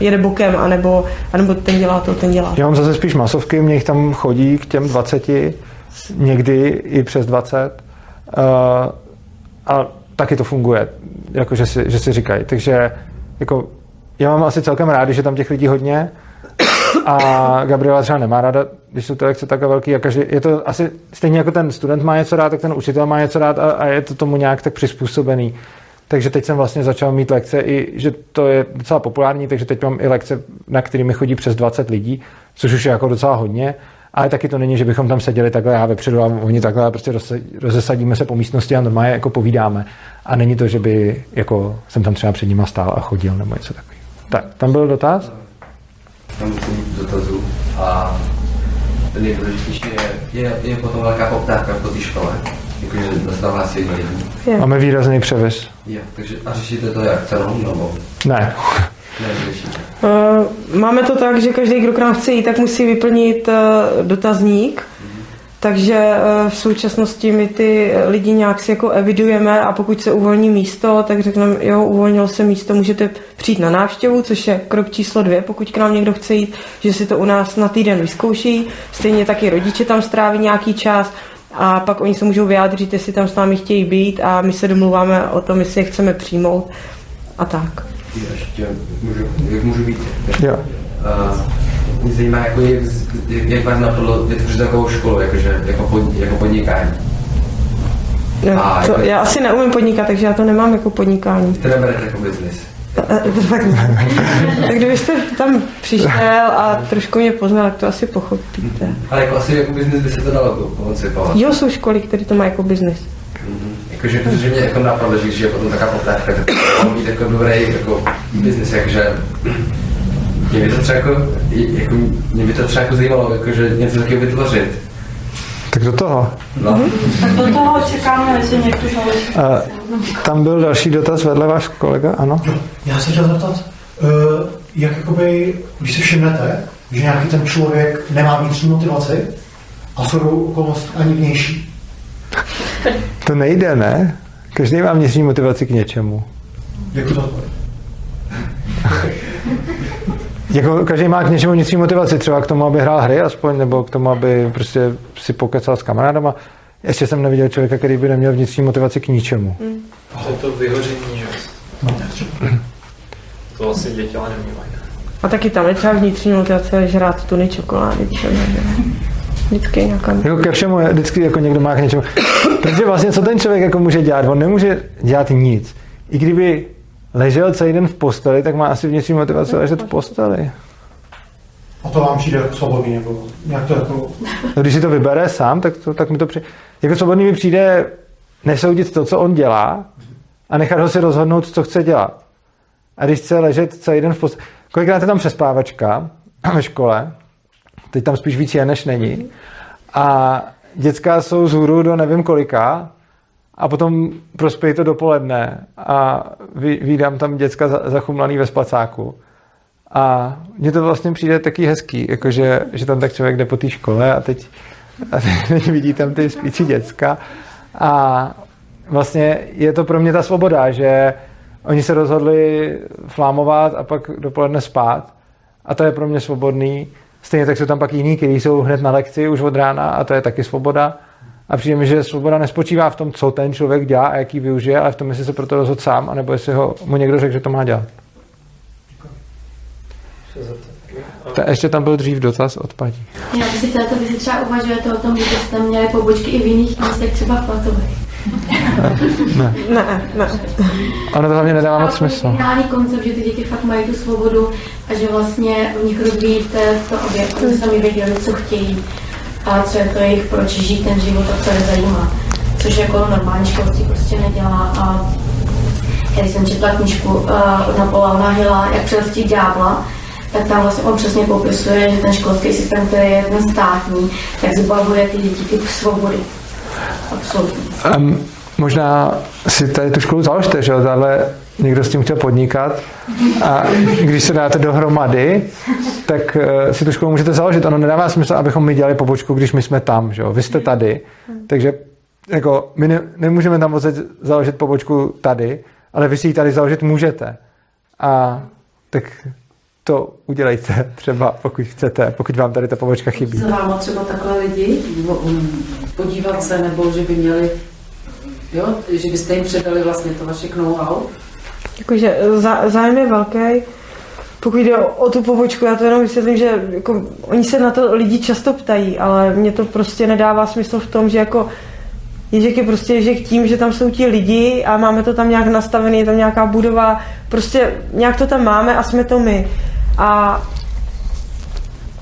jede bokem, anebo, anebo ten dělá to, ten dělá. Já mám zase spíš masovky, mě jich tam chodí k těm 20, někdy i přes 20. Uh, a taky to funguje, jako že si, že si říkají. Takže jako, já mám asi celkem rád, že tam těch lidí hodně a Gabriela třeba nemá ráda, když jsou ty lekce takhle velký a každý, je to asi stejně jako ten student má něco rád, tak ten učitel má něco rád a, a je to tomu nějak tak přizpůsobený. Takže teď jsem vlastně začal mít lekce i, že to je docela populární, takže teď mám i lekce, na kterými chodí přes 20 lidí, což už je jako docela hodně. Ale taky to není, že bychom tam seděli takhle já vepředu a oni takhle a prostě rozesadíme se po místnosti a normálně jako povídáme. A není to, že by jako jsem tam třeba před nima stál a chodil nebo něco takového. Tak, tam byl dotaz? Tam musím dotazů a ten nejdůležitější je, je, je potom velká poptávka po té škole. Jakože dostává si. Yeah. Máme výrazný převis. Jo, takže a řešíte to jak cenou nebo? Ne. Uh, máme to tak, že každý, kdo k nám chce jít, tak musí vyplnit uh, dotazník. Takže uh, v současnosti my ty lidi nějak si jako evidujeme a pokud se uvolní místo, tak řekneme, jo, uvolnilo se místo, můžete přijít na návštěvu, což je krok číslo dvě, pokud k nám někdo chce jít, že si to u nás na týden vyzkouší. Stejně taky rodiče tam stráví nějaký čas a pak oni se můžou vyjádřit, jestli tam s námi chtějí být a my se domluváme o tom, jestli je chceme přijmout a tak. Ještě můžu, jak můžu být? Jo. Uh, mě zajímá, jako jak, jak vás napadlo vytvořit takovou školu, jakože, jako, pod, jako podnikání. No, a, to, jako, já asi neumím podnikat, takže já to nemám jako podnikání. To neberete jako biznis. tak kdybyste tam přišel a trošku mě poznal, tak to asi pochopíte. Ale jako asi jako biznis by se to dalo koncipovat. Jo, jsou školy, které to mají jako biznis. Jakože, protože mě jako napadlo, že když je potom taková poptávka, tak to být jako dobrý jako biznis, jakože mě by to třeba jako, jako mě by to třeba jako zajímalo, jakože něco takového vytvořit. Tak do toho. No. Tak do toho čekáme, že někdo uh, Tam byl další dotaz vedle váš kolega, ano? Já se chtěl zeptat, uh, jak jakoby, když si všimnete, že nějaký ten člověk nemá vnitřní motivaci a jsou okolnosti ani vnější. To nejde, ne? Každý má vnitřní motivaci k něčemu. Jako každý má k něčemu vnitřní motivaci, třeba k tomu, aby hrál hry aspoň, nebo k tomu, aby prostě si pokecal s kamarádama. Ještě jsem neviděl člověka, který by neměl vnitřní motivaci k ničemu. Mm. To je to vyhoření, že? To asi děti ale nemývají. A taky tam je třeba vnitřní motivace žrát tuny čokolády třeba, že? Vždycky nějaká... Jako ke všemu je vždycky jako někdo má k něčemu. Protože vlastně co ten člověk jako může dělat? On nemůže dělat nic. I kdyby ležel celý den v posteli, tak má asi vnitřní motivaci ležet v posteli. A to vám přijde svobodný, nebo nějak to jako... No, když si to vybere sám, tak, to, tak mi to přijde... Jako svobodný mi přijde nesoudit to, co on dělá a nechat ho si rozhodnout, co chce dělat. A když chce ležet celý den v posteli... Kolikrát je tam přespávačka ve škole, teď tam spíš víc je, než není, a dětská jsou z hůru do nevím kolika a potom prospějí to dopoledne a vídám tam děcka zachumlaný ve spacáku. A mně to vlastně přijde taky hezký, jakože, že tam tak člověk jde po té škole a teď, a teď vidí tam ty spící děcka a vlastně je to pro mě ta svoboda, že oni se rozhodli flámovat a pak dopoledne spát a to je pro mě svobodný. Stejně tak jsou tam pak jiní, kteří jsou hned na lekci už od rána a to je taky svoboda. A přijde mi, že svoboda nespočívá v tom, co ten člověk dělá a jaký využije, ale v tom, jestli se pro to rozhodl sám, anebo jestli ho, mu někdo řekl, že to má dělat. Ta, ještě tam byl dřív dotaz od paní. Já bych si chtěla, to, vy si třeba uvažujete o tom, že byste měli pobočky i v jiných místech, třeba v Platových. Ne. ne, ne. Ono to hlavně nedává moc smysl. Finální koncept, že ty děti fakt mají tu svobodu a že vlastně v nich rozvíjíte to, aby oni sami věděli, co chtějí a co je to jejich, proč žijí ten život a co je zajímá. Což jako normální školci prostě nedělá a když jsem četla knižku uh, od Napoleona Hilla, jak přelstít ďábla, tak tam vlastně on přesně popisuje, že ten školský systém, který je ten státní, tak zbavuje ty děti ty svobody. Um, možná si tady tu školu založte, že ale někdo s tím chtěl podnikat a když se dáte dohromady, tak uh, si tu školu můžete založit. Ono nedává smysl, abychom my dělali pobočku, když my jsme tam, že jo? Vy jste tady, takže jako my ne, nemůžeme tam vlastně založit pobočku tady, ale vy si ji tady založit můžete. A tak to udělejte třeba, pokud chcete, pokud vám tady ta pobočka chybí. Za váma třeba takhle lidi podívat se, nebo že by měli Jo? Že byste jim předali vlastně to vaše know-how. Jakože zá, zájem je velký. Pokud jde o, o tu pobočku, já to jenom vysvětlím, že jako, oni se na to lidi často ptají, ale mně to prostě nedává smysl v tom, že jako Ježek je prostě Ježek tím, že tam jsou ti lidi a máme to tam nějak nastavený, je tam nějaká budova, prostě nějak to tam máme a jsme to my. A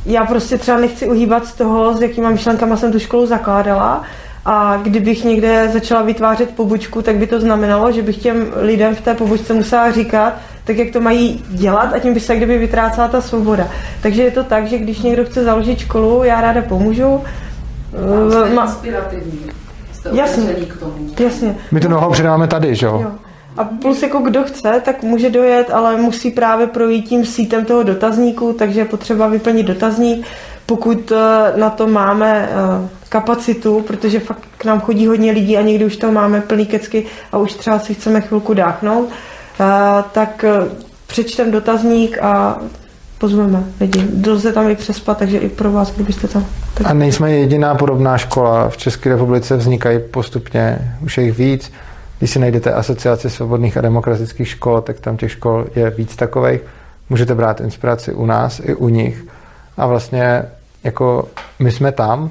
já prostě třeba nechci uhýbat z toho, s jakýma myšlenkama jsem tu školu zakládala a kdybych někde začala vytvářet pobočku, tak by to znamenalo, že bych těm lidem v té pobočce musela říkat, tak jak to mají dělat a tím by se kdyby vytrácela ta svoboda. Takže je to tak, že když někdo chce založit školu, já ráda pomůžu. Jste inspirativní. Jste Jasně. k tomu. Jasně. My to know předáváme tady, že jo? Jo. A plus jako kdo chce, tak může dojet, ale musí právě projít tím sítem toho dotazníku, takže je potřeba vyplnit dotazník. Pokud eh, na to máme eh, kapacitu, protože fakt k nám chodí hodně lidí a někdy už to máme plný kecky a už třeba si chceme chvilku dáchnout, eh, tak přečtem dotazník a pozveme lidi. Lze tam i přespat, takže i pro vás, kdybyste tam... Tak... A nejsme jediná podobná škola. V České republice vznikají postupně, už je jich víc. Když si najdete asociaci svobodných a demokratických škol, tak tam těch škol je víc takových. Můžete brát inspiraci u nás i u nich. A vlastně jako my jsme tam,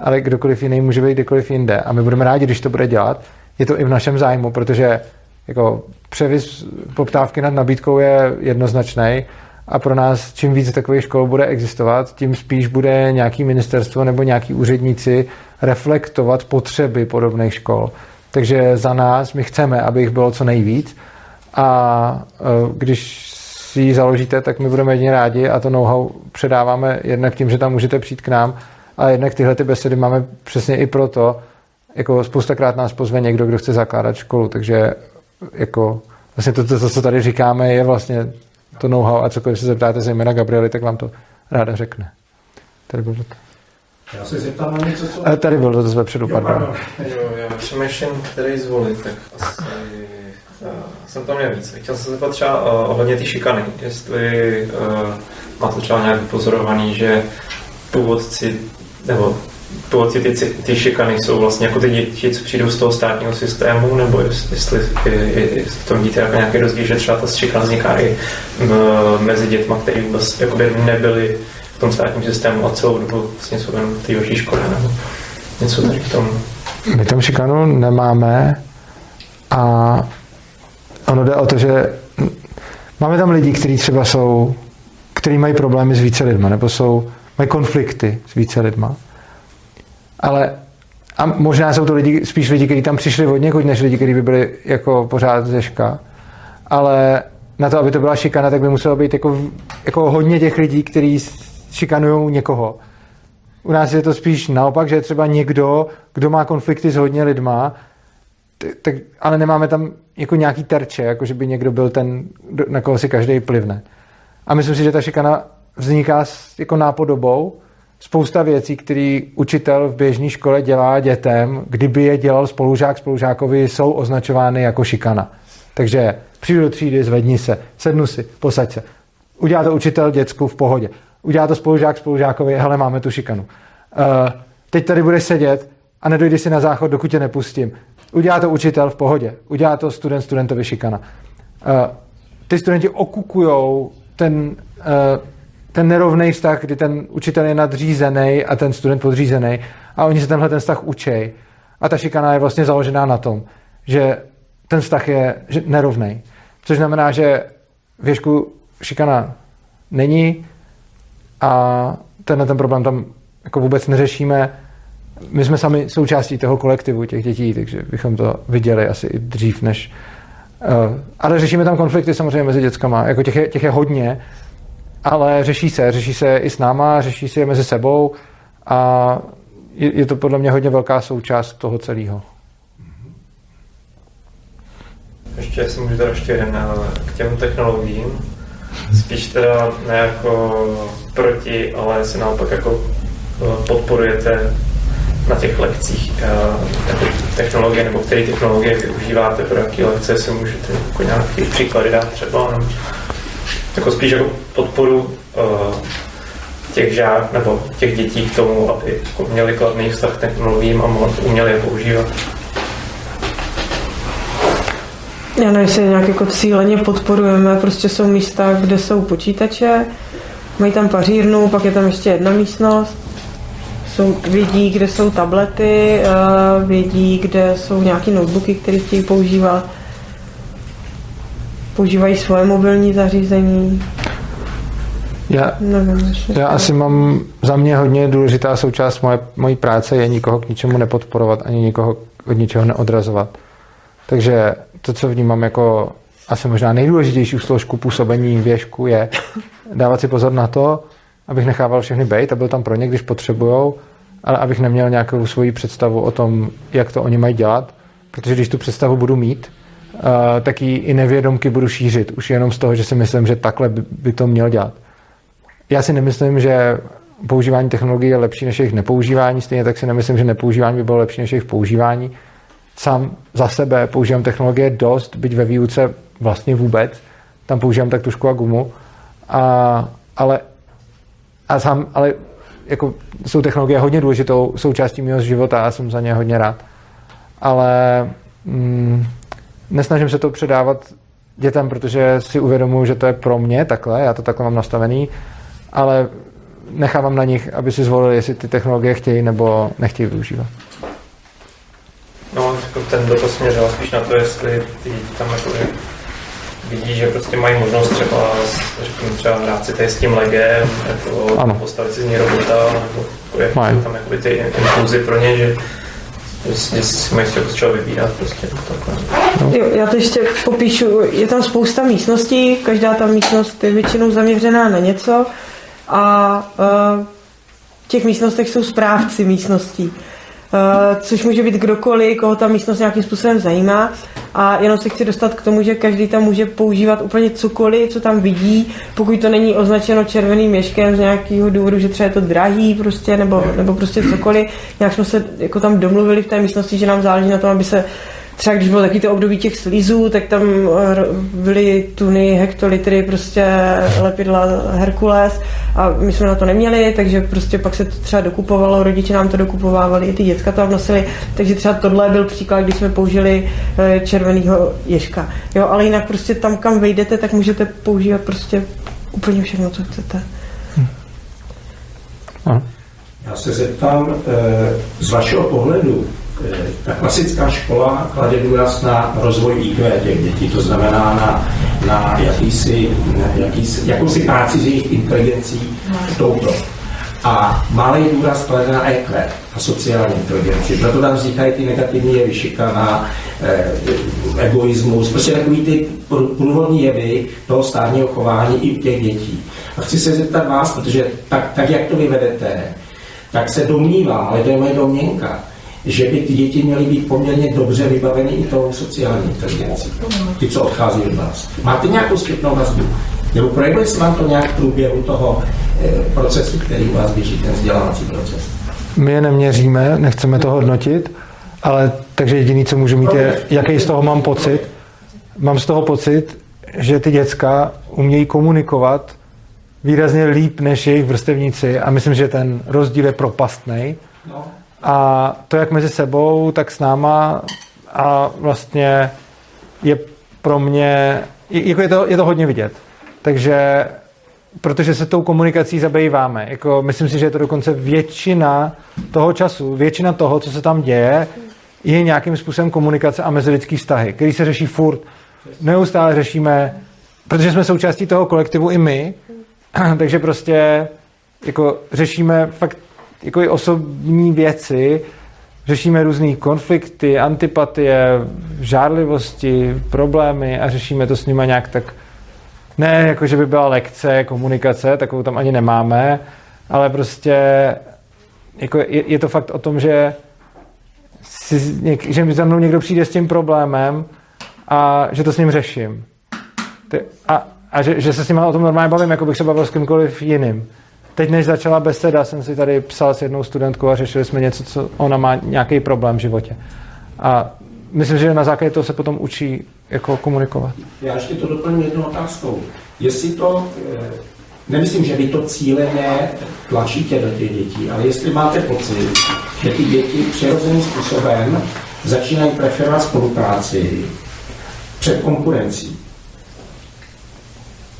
ale kdokoliv jiný může být kdekoliv jinde. A my budeme rádi, když to bude dělat. Je to i v našem zájmu, protože jako převis poptávky nad nabídkou je jednoznačný a pro nás čím víc takových škol bude existovat, tím spíš bude nějaký ministerstvo nebo nějaký úředníci reflektovat potřeby podobných škol. Takže za nás my chceme, aby jich bylo co nejvíc a e, když si ji založíte, tak my budeme jedině rádi a to know-how předáváme jednak tím, že tam můžete přijít k nám a jednak tyhle ty besedy máme přesně i proto, jako spoustakrát nás pozve někdo, kdo chce zakládat školu, takže jako vlastně to, to, to co tady říkáme, je vlastně to know-how a cokoliv se zeptáte zejména Gabrieli, tak vám to ráda řekne. Tady byl dotaz. Já se zeptám na něco, co... Eh, Tady byl dotaz vepředu, Jo, pardon. Jo, já přemýšlím, který zvolit, tak asi uh, jsem tam měl víc. Chtěl jsem se zeptat třeba uh, ohledně ty šikany, jestli uh, máte třeba nějak pozorovaný, že původci, nebo původci ty, ty šikany jsou vlastně jako ty děti, co přijdou z toho státního systému, nebo jestli, jestli, v tom vidíte jako nějaký rozdíl, že třeba ta šikana vzniká i mezi dětma, který vůbec jakoby nebyli v tom státním systému a celou dobu vlastně jsou jen v té vaší škole, nebo něco tady k tomu. My tam šikanu nemáme a ono jde o to, že máme tam lidi, kteří třeba jsou, kteří mají problémy s více lidma, nebo jsou, mají konflikty s více lidma. Ale a možná jsou to lidi, spíš lidi, kteří tam přišli od někud, než lidi, kteří by byli jako pořád ze ška. Ale na to, aby to byla šikana, tak by muselo být jako, jako hodně těch lidí, kteří šikanují někoho. U nás je to spíš naopak, že je třeba někdo, kdo má konflikty s hodně lidma, tak, ale nemáme tam jako nějaký terče, jako že by někdo byl ten, na koho si každý plivne. A myslím si, že ta šikana vzniká s, jako nápodobou. Spousta věcí, které učitel v běžné škole dělá dětem, kdyby je dělal spolužák spolužákovi, jsou označovány jako šikana. Takže přijdu do třídy, zvedni se, sednu si, posaď se. Udělá to učitel děcku v pohodě. Udělá to spolužák spolužákovi, hele, máme tu šikanu. Uh, teď tady budeš sedět a nedojdi si na záchod, dokud tě nepustím. Udělá to učitel v pohodě. Udělá to student studentovi šikana. Uh, ty studenti okukujou ten, uh, ten nerovný vztah, kdy ten učitel je nadřízený a ten student podřízený a oni se tenhle ten vztah učej. A ta šikana je vlastně založená na tom, že ten vztah je nerovný. Což znamená, že věšku šikana není a tenhle ten problém tam jako vůbec neřešíme. My jsme sami součástí toho kolektivu těch dětí, takže bychom to viděli asi i dřív, než... Uh, ale řešíme tam konflikty samozřejmě mezi dětskama, jako těch je, těch je hodně, ale řeší se, řeší se i s náma, řeší se je mezi sebou a je, je to podle mě hodně velká součást toho celého. Ještě, jestli můžu teda ještě jeden ale k těm technologiím. Spíš teda ne jako proti, ale si naopak jako eh, podporujete na těch lekcích eh, jako technologie, nebo které technologie využíváte pro jaké lekce, jestli můžete jako nějaký příklady dát třeba, nebo jako spíš jako podporu uh, těch žák nebo těch dětí k tomu, aby jako měli kladný vztah k technologiím a uměli je používat. Já nevím, jestli nějak jako cíleně podporujeme, prostě jsou místa, kde jsou počítače, mají tam pařírnu, pak je tam ještě jedna místnost, jsou, vědí, kde jsou tablety, eh, vědí, kde jsou nějaké notebooky, které chtějí používat, používají svoje mobilní zařízení. Já, Nevím, já asi mám za mě hodně důležitá součást moje, mojí práce je nikoho k ničemu nepodporovat ani nikoho od ničeho neodrazovat. Takže to, co vnímám jako asi možná nejdůležitější složku působení věžku je dávat si pozor na to, abych nechával všechny bejt a byl tam pro ně, když potřebujou, ale abych neměl nějakou svoji představu o tom, jak to oni mají dělat, protože když tu představu budu mít, uh, tak ji i nevědomky budu šířit, už jenom z toho, že si myslím, že takhle by, by to měl dělat. Já si nemyslím, že používání technologií je lepší než jejich nepoužívání, stejně tak si nemyslím, že nepoužívání by bylo lepší než jejich používání. Sám za sebe používám technologie dost, byť ve výuce vlastně vůbec. Tam používám tak tušku a gumu. A, ale, a sám, ale jako jsou technologie hodně důležitou součástí mého života a jsem za ně hodně rád. Ale mm, nesnažím se to předávat dětem, protože si uvědomuji, že to je pro mě takhle, já to takhle mám nastavený, ale nechávám na nich, aby si zvolili, jestli ty technologie chtějí nebo nechtějí využívat. No, ten dotaz směřoval spíš na to, jestli ty děti tam jako vidí, že prostě mají možnost třeba, řekněme, třeba hrát si tady s tím legem, jako Ano. postavit si z ní robota, nebo jako jak Mají. jsou tam jakoby ty impulzy pro ně, že jestli si mají z čeho- vybírat prostě takhle. Jo, já to ještě popíšu. Je tam spousta místností, každá ta místnost je většinou zaměřená na něco a uh, v těch místnostech jsou správci místností. Uh, což může být kdokoliv, koho ta místnost nějakým způsobem zajímá. A jenom se chci dostat k tomu, že každý tam může používat úplně cokoliv, co tam vidí, pokud to není označeno červeným měškem z nějakého důvodu, že třeba je to drahý prostě, nebo, nebo prostě cokoliv. Nějak jsme se jako tam domluvili v té místnosti, že nám záleží na tom, aby se třeba když bylo taky to období těch slizů, tak tam eh, byly tuny, hektolitry, prostě lepidla Herkules a my jsme na to neměli, takže prostě pak se to třeba dokupovalo, rodiče nám to dokupovávali, i ty děcka to tam nosili, takže třeba tohle byl příklad, když jsme použili eh, červenýho ježka. Jo, ale jinak prostě tam, kam vejdete, tak můžete používat prostě úplně všechno, co chcete. Já se zeptám, eh, z vašeho pohledu, ta klasická škola klade důraz na rozvoj IQ těch dětí, to znamená na, na jakýsi, jakýsi, jakousi práci s jejich inteligencí touto. A malý důraz klade na EQ, na sociální inteligenci. Proto tam vznikají ty negativní jevy, šikana, eh, egoismus, prostě takový ty prů- průvodní jevy toho stádního chování i těch dětí. A chci se zeptat vás, protože tak, tak jak to vyvedete, tak se domnívám, ale to je moje domněnka, že by ty děti měly být poměrně dobře vybaveny i tou sociální inteligencí. Ty, co odchází od vás. Máte nějakou zpětnou vazbu? Nebo projevuje se vám to nějak v průběhu toho eh, procesu, který u vás běží, ten vzdělávací proces? My je neměříme, nechceme to hodnotit, ale takže jediný, co můžu mít, je, jaký z toho mám pocit. Mám z toho pocit, že ty děcka umějí komunikovat výrazně líp než jejich vrstevníci a myslím, že ten rozdíl je propastný. A to jak mezi sebou, tak s náma a vlastně je pro mě, jako je to, je to hodně vidět. Takže protože se tou komunikací zabýváme. Jako, myslím si, že je to dokonce většina toho času, většina toho, co se tam děje, je nějakým způsobem komunikace a mezilidský vztahy, který se řeší furt. Neustále řešíme, protože jsme součástí toho kolektivu i my, takže prostě jako řešíme fakt jako i osobní věci, řešíme různé konflikty, antipatie, žárlivosti, problémy a řešíme to s nimi nějak tak ne, jako že by byla lekce, komunikace, takovou tam ani nemáme, ale prostě jako je, je to fakt o tom, že, si, něk, že mi za mnou někdo přijde s tím problémem a že to s ním řeším. Ty, a a že, že se s ním o tom normálně bavím, jako bych se bavil s kýmkoliv jiným. Teď, než začala beseda, jsem si tady psal s jednou studentkou a řešili jsme něco, co ona má nějaký problém v životě. A myslím, že na základě toho se potom učí jako komunikovat. Já ještě to doplním jednou otázkou. Jestli to, eh, nemyslím, že vy to cíleně tlačíte do těch dětí, ale jestli máte pocit, že ty děti přirozeným způsobem začínají preferovat spolupráci, před konkurencí.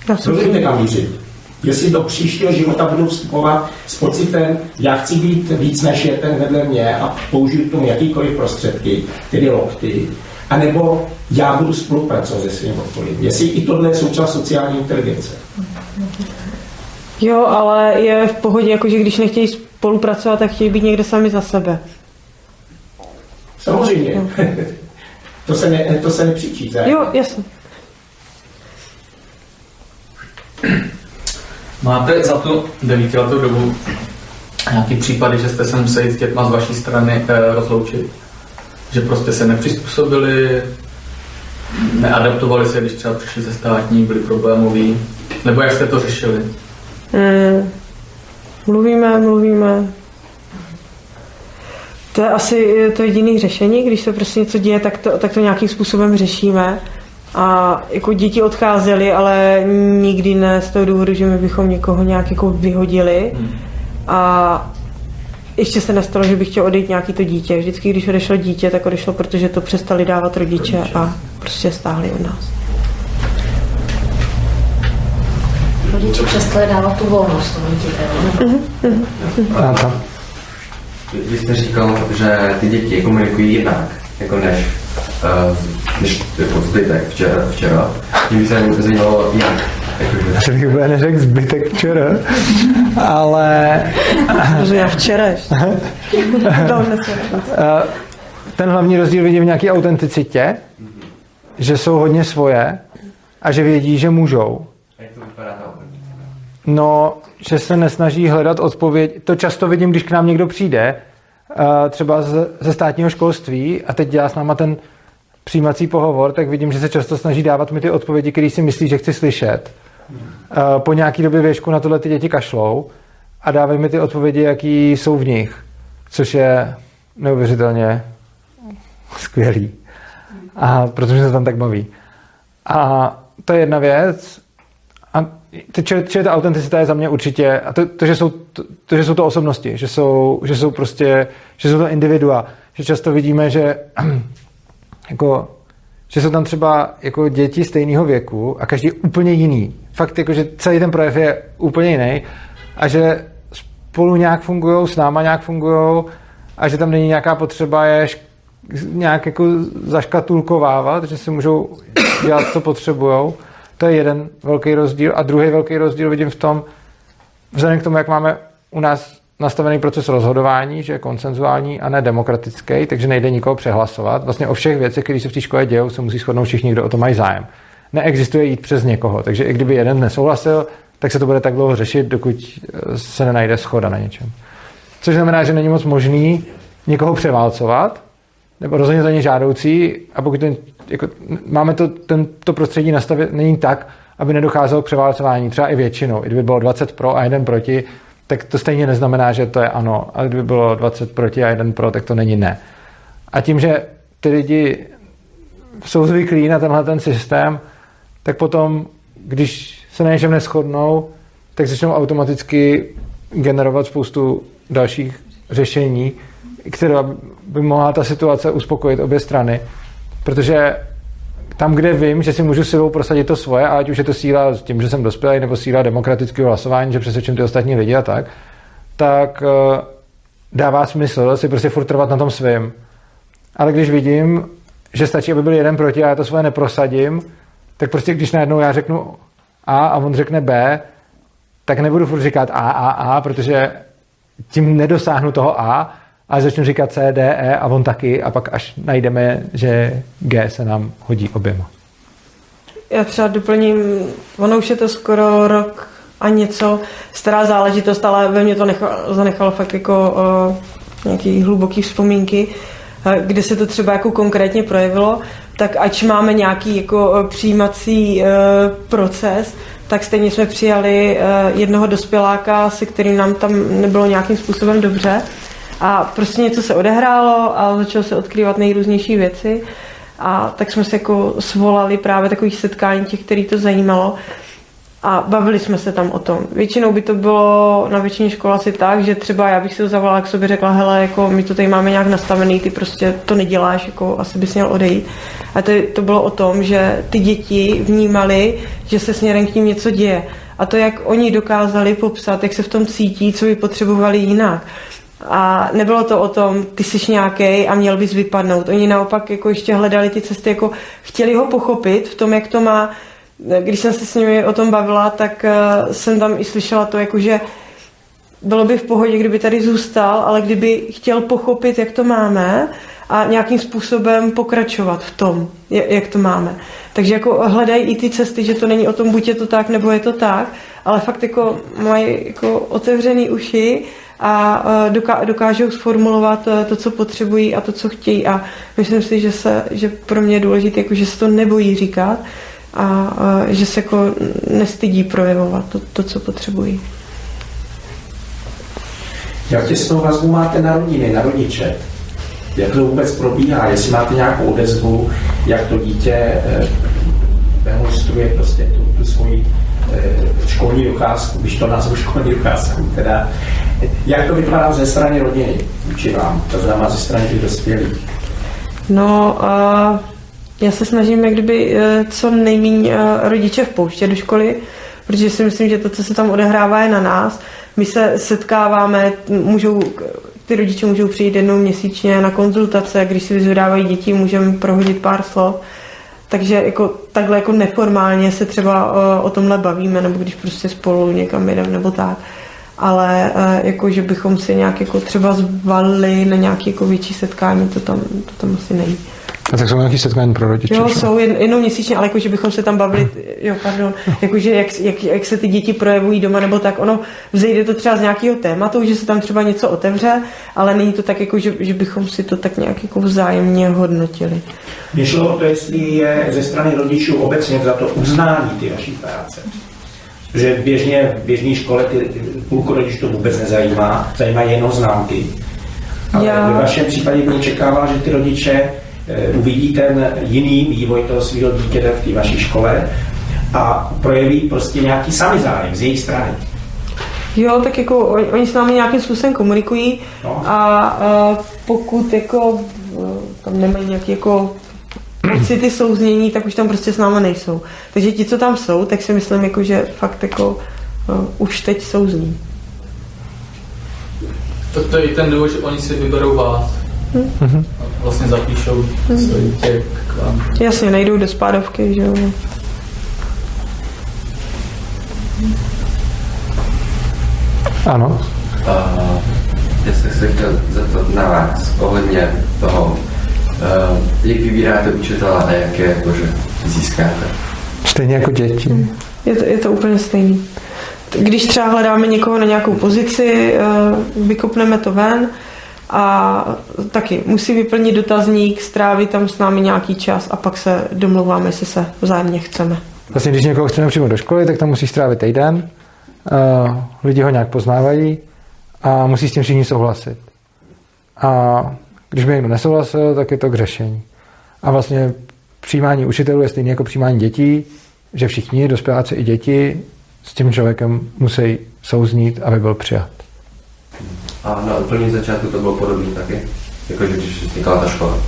Rozumíte, kam mířit? Jestli do příštího života budu vstupovat s pocitem, já chci být víc než je ten vedle mě a použiju k tomu jakýkoliv prostředky, tedy lokty, anebo já budu spolupracovat se svým okolím. Jestli i tohle je součást sociální inteligence. Jo, ale je v pohodě, jakože když nechtějí spolupracovat, tak chtějí být někde sami za sebe. Samozřejmě. to, se ne, to se nepřičítá. Jo, jasně. Máte za tu devítiletou dobu nějaký případy, že jste se museli s dětma z vaší strany eh, rozloučit? Že prostě se nepřizpůsobili, neadaptovali se, když třeba přišli ze státní, byli problémoví? Nebo jak jste to řešili? Mm, mluvíme, mluvíme. To je asi to jediné řešení, když se prostě něco děje, tak to, tak to nějakým způsobem řešíme. A jako děti odcházely, ale nikdy ne z toho důvodu, že my bychom někoho nějak jako vyhodili. A ještě se nestalo, že bych chtěl odejít nějaký to dítě. Vždycky, když odešlo dítě, tak odešlo, protože to přestali dávat rodiče a prostě stáhli od nás. Rodiče přestali dávat tu volnost tomu dítěti. Vy jste říkal, že ty děti komunikují jinak, jako než, uh, než jako zbytek včera. včera. Mě by se zajímalo, jak. Asi bych úplně neřekl zbytek včera, ale... Protože já včera. Eh, Ten hlavní rozdíl vidím v nějaké autenticitě, že jsou hodně svoje a že vědí, že můžou. Jak to vypadá ta No, že se nesnaží hledat odpověď. To často vidím, když k nám někdo přijde, eh, třeba z- ze státního školství a teď dělá s náma ten přijímací pohovor, tak vidím, že se často snaží dávat mi ty odpovědi, které si myslí, že chci slyšet. Eh, Po nějaký době věšku na tohle ty děti kašlou a dávají mi ty odpovědi, jaký jsou v nich, což je neuvěřitelně skvělý. A protože se tam tak baví. A to je jedna věc. A to, či, či ta autenticita je za mě určitě, a to, to, že, jsou, to, to, že jsou to osobnosti, že jsou, že jsou prostě, že jsou to individua, že často vidíme, že jako, že jsou tam třeba jako děti stejného věku a každý je úplně jiný. Fakt jako, že celý ten projev je úplně jiný a že spolu nějak fungují, s náma nějak fungují a že tam není nějaká potřeba je nějak jako zaškatulkovávat, že si můžou dělat, co potřebují. To je jeden velký rozdíl. A druhý velký rozdíl vidím v tom, vzhledem k tomu, jak máme u nás nastavený proces rozhodování, že je konsenzuální a ne demokratický, takže nejde nikoho přehlasovat. Vlastně o všech věcech, které se v té škole dějou, se musí shodnout všichni, kdo o to mají zájem. Neexistuje jít přes někoho, takže i kdyby jeden nesouhlasil, tak se to bude tak dlouho řešit, dokud eh, se nenajde schoda na něčem. Což znamená, že není moc možný někoho převálcovat, nebo rozhodně to není žádoucí, a pokud ten, jako, máme to, ten, to prostředí nastavit, není tak, aby nedocházelo k převálcování, třeba i většinou. I kdyby bylo 20 pro a jeden proti, tak to stejně neznamená, že to je ano. A kdyby bylo 20 proti a jeden pro, tak to není ne. A tím, že ty lidi jsou zvyklí na tenhle ten systém, tak potom, když se na něčem neschodnou, tak začnou automaticky generovat spoustu dalších řešení, která by mohla ta situace uspokojit obě strany. Protože tam, kde vím, že si můžu silou prosadit to svoje, ať už je to síla tím, že jsem dospělý, nebo síla demokratického hlasování, že přesvědčím ty ostatní lidi a tak, tak eh, dává smysl si prostě furt trvat na tom svém. Ale když vidím, že stačí, aby byl jeden proti a já to svoje neprosadím, tak prostě když najednou já řeknu A a on řekne B, tak nebudu furt říkat A, A, A, protože tím nedosáhnu toho A, ale začnu říkat C, D, E a on taky a pak až najdeme, že G se nám hodí oběma. Já třeba doplním, ono už je to skoro rok a něco, stará záležitost, ale ve mně to nechalo, zanechalo fakt jako uh, nějaký hluboký vzpomínky, uh, kde se to třeba jako konkrétně projevilo, tak ač máme nějaký jako přijímací uh, proces, tak stejně jsme přijali uh, jednoho dospěláka, se kterým nám tam nebylo nějakým způsobem dobře. A prostě něco se odehrálo a začalo se odkrývat nejrůznější věci. A tak jsme se jako svolali právě takových setkání těch, který to zajímalo. a bavili jsme se tam o tom. Většinou by to bylo na většině škol asi tak, že třeba já bych si to zavolala k sobě, řekla, hele, jako my to tady máme nějak nastavený, ty prostě to neděláš, jako asi bys měl odejít. A to, to bylo o tom, že ty děti vnímali, že se směrem k ním něco děje. A to, jak oni dokázali popsat, jak se v tom cítí, co by potřebovali jinak. A nebylo to o tom, ty jsi nějaký a měl bys vypadnout. Oni naopak jako ještě hledali ty cesty, jako chtěli ho pochopit v tom, jak to má. Když jsem se s nimi o tom bavila, tak uh, jsem tam i slyšela to, jako že bylo by v pohodě, kdyby tady zůstal, ale kdyby chtěl pochopit, jak to máme a nějakým způsobem pokračovat v tom, jak to máme. Takže jako hledají i ty cesty, že to není o tom, buď je to tak, nebo je to tak, ale fakt jako mají jako otevřený uši a dokážou sformulovat e, to, co potřebují a to, co chtějí. A myslím si, že, se, že pro mě je důležité, jako, že se to nebojí říkat a, a že se jako nestydí projevovat to, to co potřebují. Jak těsnou vazbu máte na rodiny, na rodiče? Jak to vůbec probíhá? Jestli máte nějakou odezvu, jak to dítě demonstruje prostě tu, tu svoji školní docházku, když to nazvu školní docházku, teda jak to vypadá ze strany rodiny vůči vám, to znamená ze strany těch dospělých? No, uh, já se snažím jak kdyby uh, co nejméně uh, rodiče vpouštět do školy, protože si myslím, že to, co se tam odehrává, je na nás. My se setkáváme, můžou, ty rodiče můžou přijít jednou měsíčně na konzultace, když si vyzvedávají děti, můžeme prohodit pár slov. Takže jako takhle jako neformálně se třeba uh, o tomhle bavíme, nebo když prostě spolu někam jdeme, nebo tak ale uh, jako, že bychom si nějak jako třeba zvalili na nějaké jako větší setkání, to tam, to tam asi není. A tak jsou nějaké setkání pro rodiče? Jo, jsou jen, jednou měsíčně, ale jako, že bychom se tam bavili, jo, pardon, jako, že jak, jak, jak, se ty děti projevují doma, nebo tak, ono vzejde to třeba z nějakého tématu, že se tam třeba něco otevře, ale není to tak, jako, že, že bychom si to tak nějak jako vzájemně hodnotili. Mě šlo o to, jestli je ze strany rodičů obecně za to uznání ty vaší práce. Že běžně v běžné škole ty, půlku rodičů to vůbec nezajímá, zajímá jenom známky. Ale Já... ve vašem případě mě čekává, že ty rodiče Eh, uvidí ten jiný vývoj toho svého dítěte v té vaší škole a projeví prostě nějaký sami zájem z jejich strany. Jo, tak jako oni, oni s námi nějakým způsobem komunikují no. a, a pokud jako eh, tam nemají nějaký jako pocity souznění, tak už tam prostě s námi nejsou. Takže ti, co tam jsou, tak si myslím, jako, že fakt jako uh, už teď souzní. To, to je i ten důvod, že oni si vyberou vás. Mm-hmm. Vlastně zapíšou mm-hmm. tě k vám. Jasně, nejdou do spádovky, že jo. Ano. Uh, já jsem se chtěl zeptat na vás ohledně toho, jak vybíráte učitele a jak je jakože získáte. Stejně jako děti. Hmm. Je to, je to úplně stejný. Když třeba hledáme někoho na nějakou pozici, uh, vykopneme to ven, a taky musí vyplnit dotazník, strávit tam s námi nějaký čas a pak se domluváme, jestli se vzájemně chceme. Vlastně, když někoho chceme přímo do školy, tak tam musí strávit týden, uh, lidi ho nějak poznávají a musí s tím všichni souhlasit. A když by někdo nesouhlasil, tak je to k řešení. A vlastně přijímání učitelů je stejné jako přijímání dětí, že všichni, dospěláci i děti, s tím člověkem musí souznít, aby byl přijat. A na úplném začátku to bylo podobné taky? Jakože když vznikala ta škola?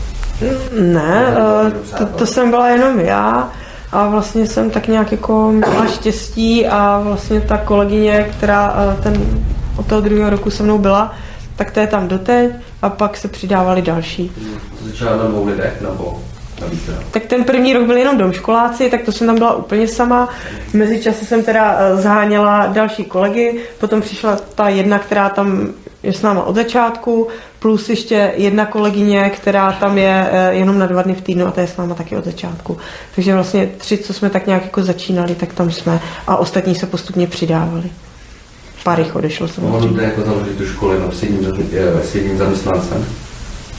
Ne, eh, to, to jsem byla jenom já a vlastně jsem tak nějak jako měla štěstí a vlastně ta kolegyně, která eh, ten, od toho druhého roku se mnou byla, tak to je tam doteď a pak se přidávali další. To začala na dvou lidech nebo tak ten první rok byl jenom domškoláci, tak to jsem tam byla úplně sama. Mezičase jsem teda eh, zháněla další kolegy, potom přišla ta jedna, která tam je s náma od začátku, plus ještě jedna kolegyně, která tam je eh, jenom na dva dny v týdnu a ta je s náma taky od začátku. Takže vlastně tři, co jsme tak nějak jako začínali, tak tam jsme a ostatní se postupně přidávali. Pár jich odešlo samozřejmě. Mohlo jako založit tu školu jenom s jedním, s jedním zaměstnancem?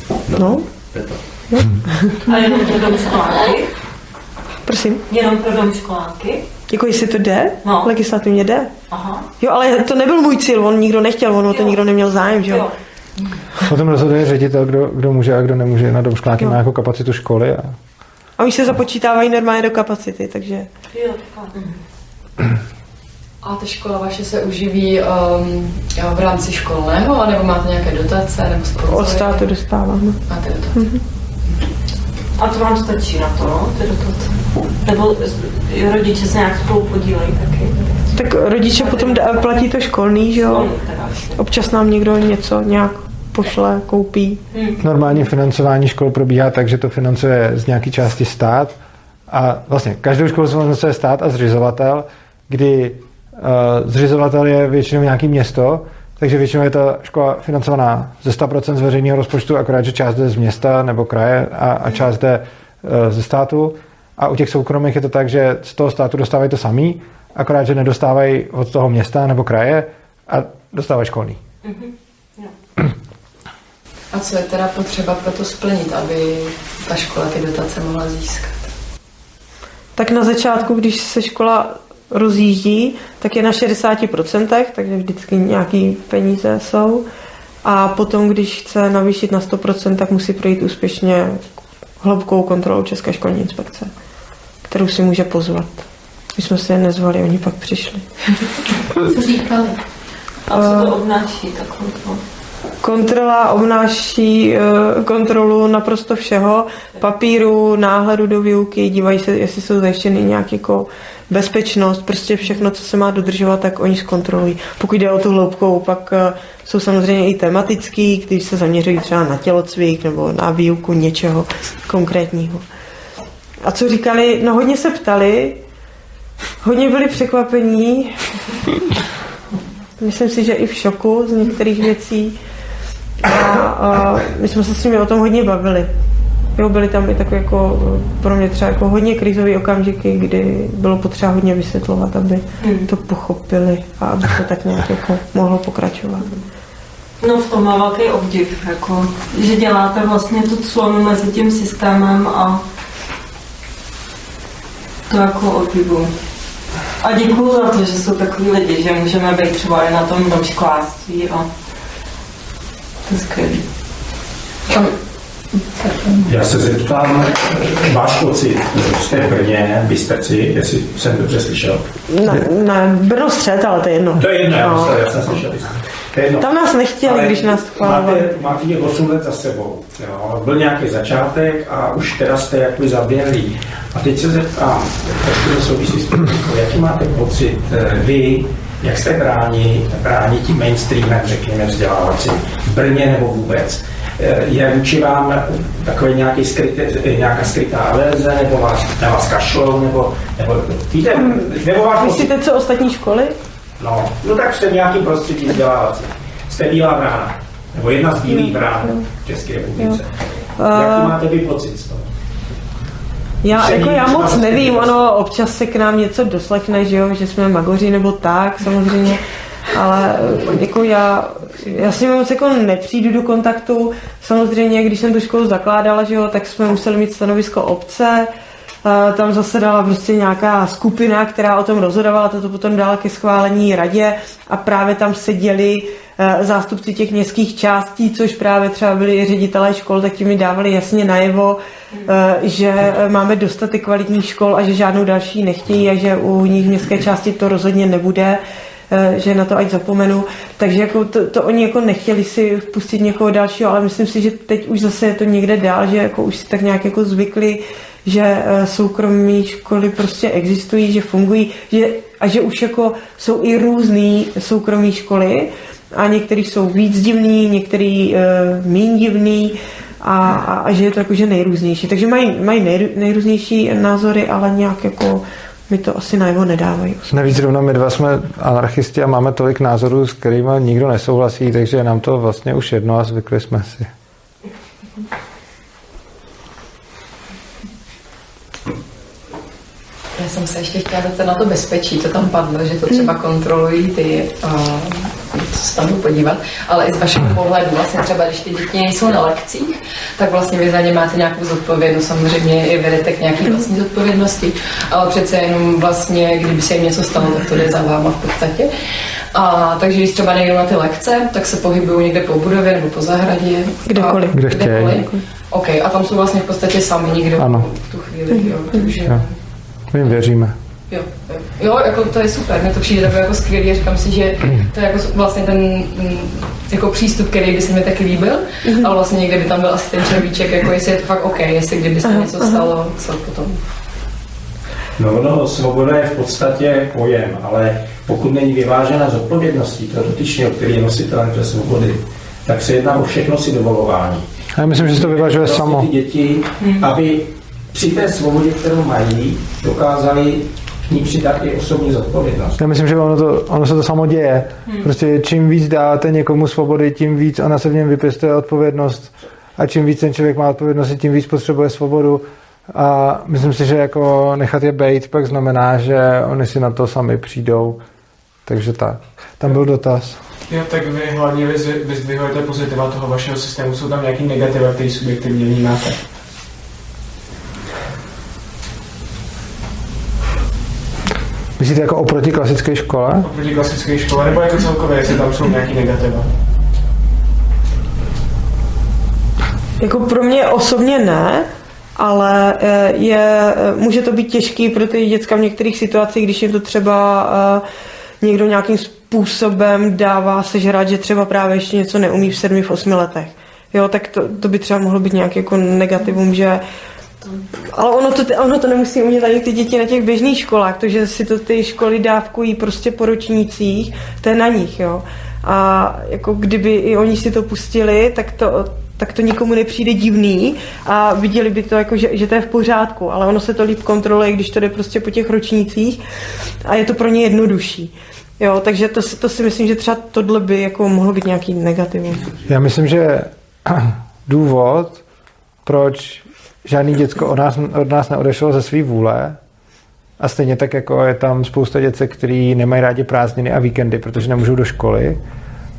No. no. Je to. A jenom pro domškoláky? Prosím? Jenom pro domškoláky? Jako jestli to jde? No. Legislativně jde? Aha. Jo, ale to nebyl můj cíl, on nikdo nechtěl, on o to nikdo neměl zájem, že jo? O tom rozhoduje ředitel, kdo, kdo může a kdo nemůže. Na domškoláky má jako kapacitu školy. A... a oni se započítávají normálně do kapacity, takže... Jo, A ta škola vaše se uživí um, v rámci školného, nebo máte nějaké dotace, nebo sponzory? Od státu dostáváme. Máte dotace. Mhm. A to vám stačí na to, no, ty dotace? Nebo rodiče se nějak spolu podílejí taky? Tak rodiče potom platí to školný, že jo? Občas nám někdo něco nějak pošle, koupí. Normální financování škol probíhá tak, že to financuje z nějaké části stát a vlastně každou školu financuje stát a zřizovatel, kdy zřizovatel je většinou nějaký město, takže většinou je ta škola financovaná ze 100% z veřejného rozpočtu, akorát, že část jde z města nebo kraje a, a část jde uh, ze státu. A u těch soukromých je to tak, že z toho státu dostávají to samý, akorát, že nedostávají od toho města nebo kraje a dostávají školný. A co je teda potřeba pro to splnit, aby ta škola ty dotace mohla získat? Tak na začátku, když se škola rozjíždí, tak je na 60%, takže vždycky nějaký peníze jsou. A potom, když chce navýšit na 100%, tak musí projít úspěšně hloubkou kontrolou České školní inspekce, kterou si může pozvat. My jsme si je nezvali, oni pak přišli. Co říkali? A co to obnáší, ta kontrola? Kontrola obnáší eh, kontrolu naprosto všeho, papíru, náhledu do výuky, dívají se, jestli jsou zajištěny nějak jako bezpečnost, prostě všechno, co se má dodržovat, tak oni zkontrolují. Pokud jde o tu hloubkou, pak eh, jsou samozřejmě i tematický, když se zaměřují třeba na tělocvik nebo na výuku něčeho konkrétního. A co říkali? No hodně se ptali, hodně byli překvapení, myslím si, že i v šoku z některých věcí. A, a my jsme se s nimi o tom hodně bavili. Jo, byly tam i takové jako pro mě třeba jako hodně krizové okamžiky, kdy bylo potřeba hodně vysvětlovat, aby to pochopili a aby to tak nějak jako mohlo pokračovat. No v tom má velký obdiv, jako, že děláte vlastně tu clonu mezi tím systémem a to jako obdivu. A děkuju za to, že jsou takový lidi, že můžeme být třeba i na tom domškoláctví a to je skvělý. Já se zeptám, váš pocit, jste v Brně, Bystrci, jestli jsem dobře slyšel. Ne, ne Brno střed, ale to je jedno. To je jedno, No. no. já jsem slyšel. To je jedno. Tam nás nechtěli, Ale když nás chválovali. Máte, máte mě 8 let za sebou. Jo. Byl nějaký začátek a už teda jste jako zaběhlí. A teď se zeptám, jak to souvisí s tím, jaký máte pocit eh, vy, jak jste bráni, bráni tím mainstreamem, řekněme, vzdělávacím v Brně nebo vůbec? Eh, Je vůči vám takový nějaký skrytý, nějaká skrytá averze, nebo vás, na vás kašlou, nebo, nebo víte, nebo váš pocit, Myslíte, co ostatní školy? No, no tak jste v nějakým prostředí vzdělávací. Jste bílá brána. Nebo jedna z bílých brán v České republice. Jaký máte vy pocit z toho? Já, jako já moc nevím, ono občas se k nám něco doslechne, že jo, že jsme magoři nebo tak, samozřejmě, ale eh, jako já, já s nimi moc jako nepřijdu do kontaktu, samozřejmě, když jsem tu školu zakládala, že jo, tak jsme museli mít stanovisko obce, a tam zasedala prostě nějaká skupina, která o tom rozhodovala, to potom dala ke schválení radě a právě tam seděli eh, zástupci těch městských částí, což právě třeba byli i ředitelé škol, tak ti mi dávali jasně najevo, eh, že eh, máme dostatek kvalitních škol a že žádnou další nechtějí a že u nich v městské části to rozhodně nebude eh, že na to ať zapomenu. Takže jako to, to, oni jako nechtěli si vpustit někoho dalšího, ale myslím si, že teď už zase je to někde dál, že jako už si tak nějak jako zvykli, že eh, soukromé školy prostě existují, že fungují že, a že už jako jsou i různé soukromé školy a některý jsou víc divný, některý uh, méně divný a, a, a že je to jakože nejrůznější. Takže mají, mají nej, nejrůznější názory, ale nějak jako mi to asi najevo nedávají. Navíc zrovna my dva jsme anarchisti a máme tolik názorů, s kterými nikdo nesouhlasí, takže je nám to vlastně už jedno a zvykli jsme si. Já jsem se ještě chtěla zeptat na to bezpečí, to tam padlo, že to třeba kontrolují ty, uh, co se tam jdu podívat, ale i z vašeho pohledu, vlastně třeba když ty děti nejsou na lekcích, tak vlastně vy za ně máte nějakou zodpovědnost, samozřejmě i vedete k nějaké vlastní zodpovědnosti, ale přece jenom vlastně, kdyby se jim něco stalo, tak to jde za váma v podstatě. A, takže když třeba nejdou na ty lekce, tak se pohybují někde po budově nebo po zahradě. Kdekoliv. Kde chtějí. OK, a tam jsou vlastně v podstatě sami nikdo Ano. v tu chvíli, jo, takže... Jo. My jim věříme. Jo, jo. jo, jako to je super, mě to přijde takové jako skvělý, říkám si, že to je jako vlastně ten mm, jako přístup, který by se mi taky líbil, Mhm. ale vlastně někde by tam byl asi ten červíček, jako jestli je to fakt OK, jestli kdyby se Aha, něco aha. stalo, co potom. No, no, svoboda je v podstatě pojem, ale pokud není vyvážena z odpovědností toho dotyčného, který je nositelem té svobody, tak se jedná o všechno si dovolování. Já myslím, že se to vyvažuje Vlastně samo. Ty děti, aby při té svobodě, kterou mají, dokázali ní přidat i osobní zodpovědnost. Já myslím, že ono, to, ono se to samo děje. Hmm. Prostě čím víc dáte někomu svobody, tím víc ona se v něm vypěstuje odpovědnost. A čím víc ten člověk má odpovědnosti, tím víc potřebuje svobodu. A myslím si, že jako nechat je bejt pak znamená, že oni si na to sami přijdou. Takže tak. Tam byl dotaz. Jo, tak vy hlavně vyz- vyzdvihujete pozitiva toho vašeho systému. Jsou tam nějaký negativa, který subjektivně vnímáte? Myslíte jako oproti klasické škole? Oproti klasické škole, nebo jako celkově, jestli tam jsou nějaký negativa? Jako pro mě osobně ne, ale eh, je, může to být těžký pro ty děcka v některých situacích, když jim to třeba eh, někdo nějakým způsobem dává sežrat, že třeba právě ještě něco neumí v sedmi, v osmi letech. Jo, tak to, to by třeba mohlo být nějaký jako negativum, že ale ono to, ono to nemusí umět ani ty děti na těch běžných školách, to, že si to ty školy dávkují prostě po ročnících, to je na nich, jo. A jako kdyby i oni si to pustili, tak to, tak to nikomu nepřijde divný a viděli by to jako, že, že to je v pořádku, ale ono se to líp kontroluje, když to jde prostě po těch ročnících a je to pro ně jednodušší. Jo, takže to, to si myslím, že třeba tohle by jako mohlo být nějaký negativum. Já myslím, že důvod, proč žádný děcko od nás, od nás neodešlo ze své vůle, a stejně tak jako je tam spousta děcek, který nemají rádi prázdniny a víkendy, protože nemůžou do školy.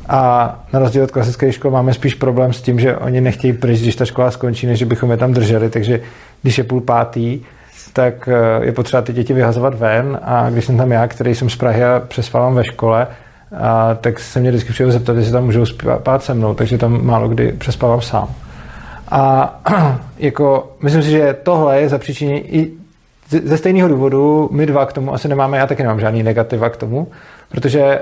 A na rozdíl od klasické školy máme spíš problém s tím, že oni nechtějí pryč, když ta škola skončí, než bychom je tam drželi. Takže když je půl pátý, tak eh, je potřeba ty děti vyhazovat ven a když jsem tam já, který jsem z Prahy a přespávám ve škole, a, tak se mě vždycky přijde zeptat, jestli tam můžou spát se mnou, takže tam málo kdy přespávám sám. A jako, myslím si, že tohle je zapříčinění i ze- stejného důvodu my dva k tomu asi nemáme, já taky nemám žádný negativa k tomu, protože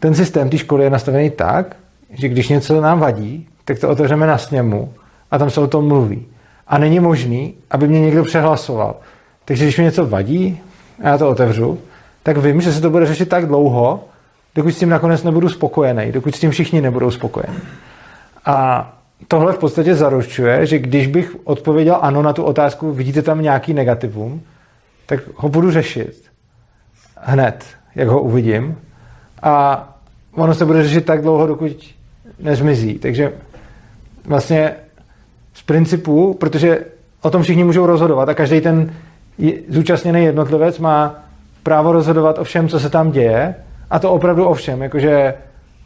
ten systém té školy je nastavený tak, že když něco nám vadí, tak to otevřeme na sněmu a tam se o tom mluví. A není možný, aby mě někdo přehlasoval. Takže když mi něco vadí a já to otevřu, tak vím, že se to bude řešit tak dlouho, dokud s tím nakonec nebudu spokojený, dokud s tím všichni nebudou spokojeni. A tohle v podstatě zaručuje, že když bych odpověděl ano na tu otázku, vidíte tam nějaký negativum, tak ho budu řešit hned, jak ho uvidím. A ono se bude řešit tak dlouho, dokud nezmizí. Takže vlastně z principu, protože o tom všichni můžou rozhodovat a každý ten zúčastněný jednotlivec má právo rozhodovat o všem, co se tam děje a to opravdu o všem, jakože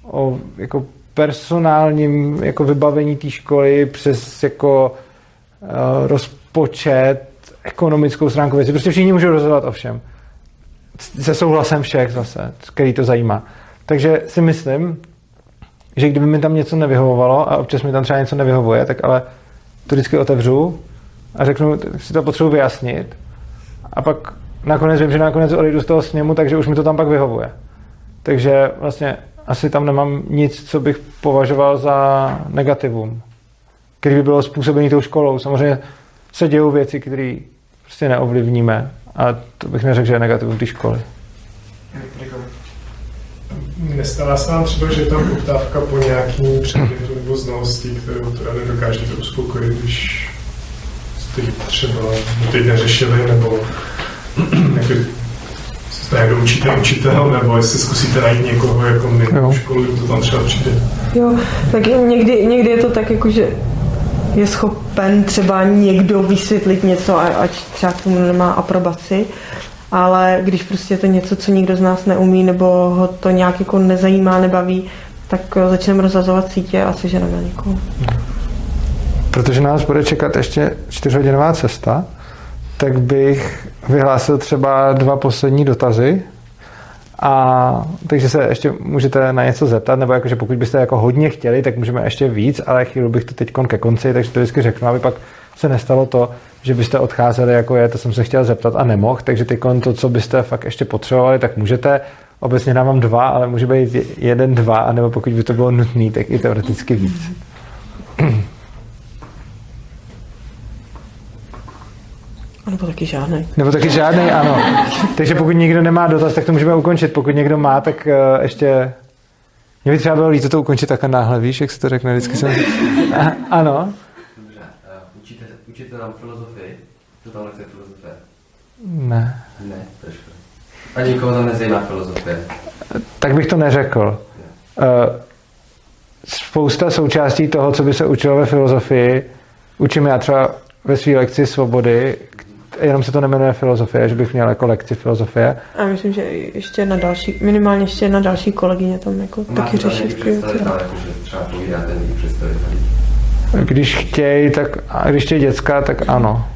o jako personálním jako vybavení té školy přes jako uh, rozpočet, ekonomickou stránku věci. Prostě všichni můžou rozhodovat o všem. Se souhlasem všech zase, který to zajímá. Takže si myslím, že kdyby mi tam něco nevyhovovalo a občas mi tam třeba něco nevyhovuje, tak ale to vždycky otevřu a řeknu, si to potřebuji vyjasnit a pak nakonec vím, že nakonec odejdu z toho sněmu, takže už mi to tam pak vyhovuje. Takže vlastně asi tam nemám nic, co bych považoval za negativum, který by bylo způsobený tou školou. Samozřejmě se dějou věci, které prostě neovlivníme a to bych neřekl, že je negativum té školy. Nestává se vám třeba, že je tam poptávka po nějakým předmětu nebo znalosti, kterou teda nedokážete uspokojit, když jste třeba teď neřešili, nebo jste někdo učitel, učitel, nebo jestli zkusíte najít někoho jako mimo školu, kdo to tam třeba přijde. Jo, tak někdy, někdy je to tak, jako, že je schopen třeba někdo vysvětlit něco, a- ať třeba k tomu nemá aprobaci, ale když prostě je to něco, co nikdo z nás neumí, nebo ho to nějak jako nezajímá, nebaví, tak eh, začneme rozhazovat sítě a seženeme někoho. Protože nás bude čekat ještě čtyřhodinová cesta, tak bych vyhlásil třeba dva poslední dotazy. A takže se ještě můžete na něco zeptat, nebo jakože pokud byste jako hodně chtěli, tak můžeme ještě víc, ale chvíli bych to teď ke konci, takže to vždycky řeknu, aby pak se nestalo to, že byste odcházeli, jako je, to jsem se chtěl zeptat a nemohl, takže ty to, co byste fakt ještě potřebovali, tak můžete. Obecně dávám dva, ale může být jeden, dva, anebo pokud by to bylo nutné, tak i teoreticky víc. A nebo taky žádný. Nebo taky žádný, ano. Takže pokud někdo nemá dotaz, tak to můžeme ukončit. Pokud někdo má, tak uh, ještě... Mě by třeba bylo líto to ukončit takhle náhle, víš, jak se to řekne, vždycky jsem... A, ano. Dobře, uh, učíte, učíte nám filozofii? To tam lekce filozofie? Ne. Ne, to je škoda. A nikoho tam nezajímá filozofie. Tak bych to neřekl. Uh, spousta součástí toho, co by se učilo ve filozofii, učím já třeba ve své lekci svobody, jenom se to nemenuje filozofie, že bych měl jako lekci filozofie. A myslím, že ještě na další, minimálně ještě na další kolegyně tam jako Máte taky představitel. Když chtějí, tak a když chtějí děcka, tak ano.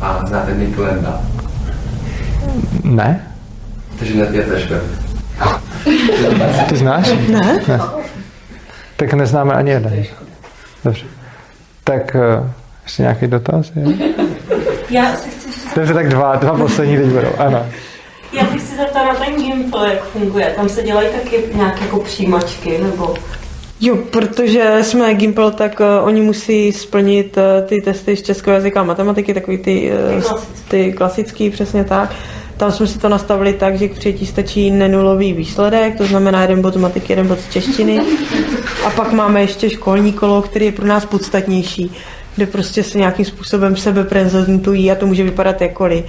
A znáte Nick Landa? Ne? Takže ne, je to je škoda. Ty znáš? Ne. ne. Tak neznáme ani jeden. Dobře. Tak uh, ještě nějaký dotaz? Je? Já se chci Dobře, tak dva, dva poslední teď budou. Ano. Já se chci zeptat na ten gameplay, jak funguje. Tam se dělají taky nějaké jako přijímačky, nebo... Jo, protože jsme Gimpel, tak uh, oni musí splnit uh, ty testy z českého jazyka a matematiky, takový ty, uh, ty klasický, přesně tak. Tam jsme si to nastavili tak, že k přijetí stačí nenulový výsledek, to znamená jeden bod z matiky, jeden bod z češtiny. A pak máme ještě školní kolo, který je pro nás podstatnější, kde prostě se nějakým způsobem sebe prezentují a to může vypadat jakkoliv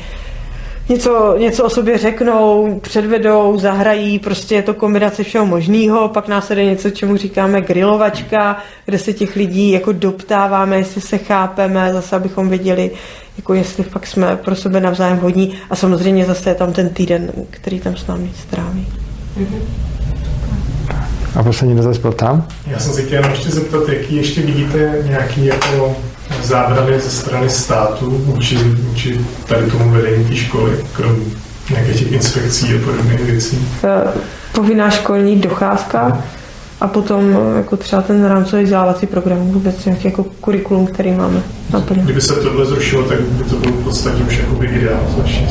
něco, něco o sobě řeknou, předvedou, zahrají, prostě je to kombinace všeho možného, pak následuje něco, čemu říkáme grilovačka, kde se těch lidí jako doptáváme, jestli se chápeme, zase abychom věděli, jako jestli fakt jsme pro sebe navzájem hodní a samozřejmě zase je tam ten týden, který tam s námi stráví. A poslední dotaz byl tam? Já jsem se chtěl ještě zeptat, jaký ještě vidíte nějaký jako zábrany ze strany státu vůči, vůči tady tomu vedení té školy, krom nějakých těch inspekcí a podobných věcí. Eh, Povinná školní docházka a potom eh, jako třeba ten rámcový vzdělávací program, vůbec nějaký jako kurikulum, který máme naplněn. Kdyby se tohle zrušilo, tak by to bylo v podstatě už jakoby ideál z vaší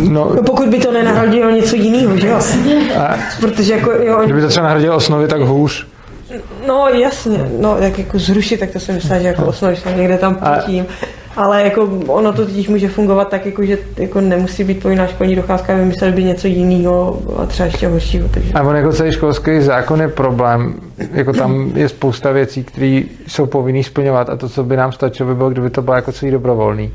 No, No pokud by to nenahradilo něco jiného, že jo? Protože jako, jo, Kdyby to třeba nahradilo osnovy, tak hůř. No jasně, no jak jako zrušit, tak to jsem myslela, že jako osnovy se někde tam pustím. Ale jako ono to totiž může fungovat tak, jako, že jako nemusí být povinná školní docházka, vymysleli by něco jiného a třeba ještě horšího. Takže. A on jako celý školský zákon je problém. Jako tam je spousta věcí, které jsou povinný splňovat a to, co by nám stačilo, by bylo, kdyby to bylo jako celý dobrovolný.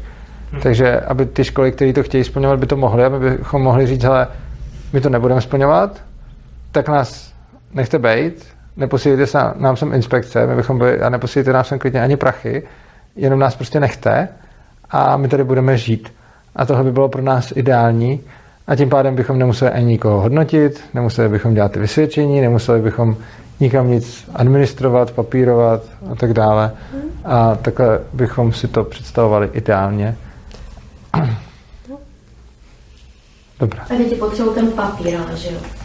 Takže aby ty školy, které to chtějí splňovat, by to mohly, aby bychom mohli říct, hele, my to nebudeme splňovat, tak nás nechte bejt, neposílejte se nám sem inspekce, my bychom byli, a neposílejte nám sem klidně ani prachy, jenom nás prostě nechte a my tady budeme žít. A tohle by bylo pro nás ideální a tím pádem bychom nemuseli ani nikoho hodnotit, nemuseli bychom dělat ty vysvědčení, nemuseli bychom nikam nic administrovat, papírovat a tak dále. A takhle bychom si to představovali ideálně. Dobrá. A děti potřebují ten papír, ale že jo?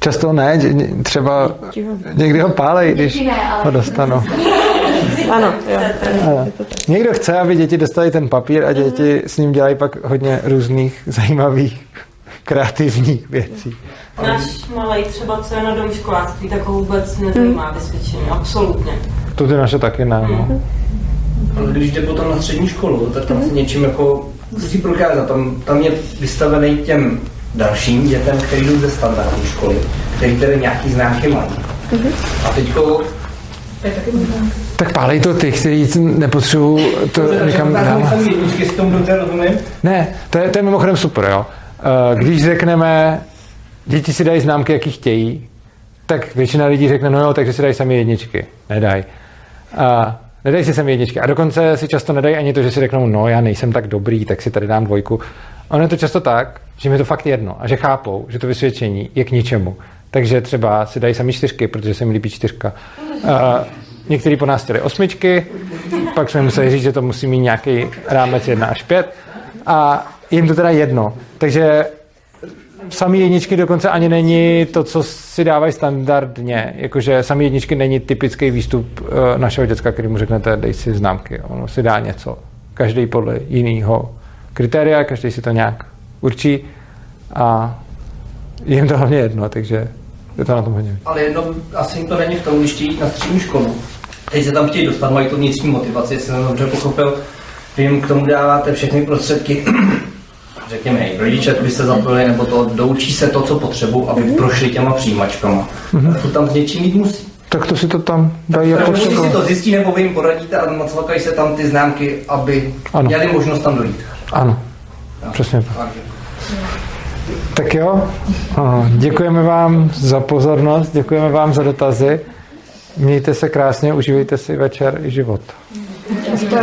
Často ne, dě- třeba někdy ho pálej, když ho dostanou. Ano, jo. Ano. Někdo chce, aby děti dostali ten papír a děti s ním dělají pak hodně různých zajímavých, kreativních věcí. Náš malej třeba, co je na domškoláctví, tak ho vůbec nezajímá vysvědčení, absolutně. To ty naše taky ne, no. Ale když jde potom na střední školu, tak tam se něčím jako musí prokázat. Tam, tam je vystavený těm dalším dětem, kteří jdou ze standardní školy, který tedy nějaký známky mají. A teďko. Tak pálej to ty, kteří nepotřebují to někam rozumím. Ne, to je, to je mimochodem super, jo. Eh, Když řekneme, děti si dají známky, jaký chtějí, tak většina lidí řekne, no jo, takže si dají sami jedničky. Nedaj. A nedají si sami jedničky. A dokonce si často nedají ani to, že si řeknou, no já nejsem tak dobrý, tak si tady dám dvojku. Ono je to často tak, že mi to fakt jedno a že chápou, že to vysvědčení je k ničemu. Takže třeba si dají sami čtyřky, protože se mi líbí čtyřka. A někteří po nás chtěli osmičky, pak jsme museli říct, že to musí mít nějaký rámec 1 až 5 a jim to teda jedno. Takže samý jedničky dokonce ani není to, co si dávají standardně. Jakože samý jedničky není typický výstup eh, našeho děcka, který mu řeknete, dej si známky. On si dá něco. Každý podle jiného kritéria, každý si to nějak určí a je jim to hlavně jedno, takže je to na tom hodně. Ale jedno, asi jim to není v tom, když chtějí jít na střední školu. Teď se tam chtějí dostat, mají tu vnitřní motivaci, jestli jsem dobře pochopil. Vy jim k tomu dáváte všechny prostředky, řekněme, i rodiče by se zapojili, nebo to doučí se to, co potřebují, aby prošli těma přijímačkama. Mhm. To tam s něčím mít musí. Tak to si to tam dají jako Musí si to zjistit, nebo vy jim poradíte a nacvakají se tam ty známky, aby Ano. měli možnost tam dojít. Ano, přesně tak. Tak jo, děkujeme vám za pozornost, děkujeme vám za dotazy. Mějte se krásně, užívejte si večer i život. Často.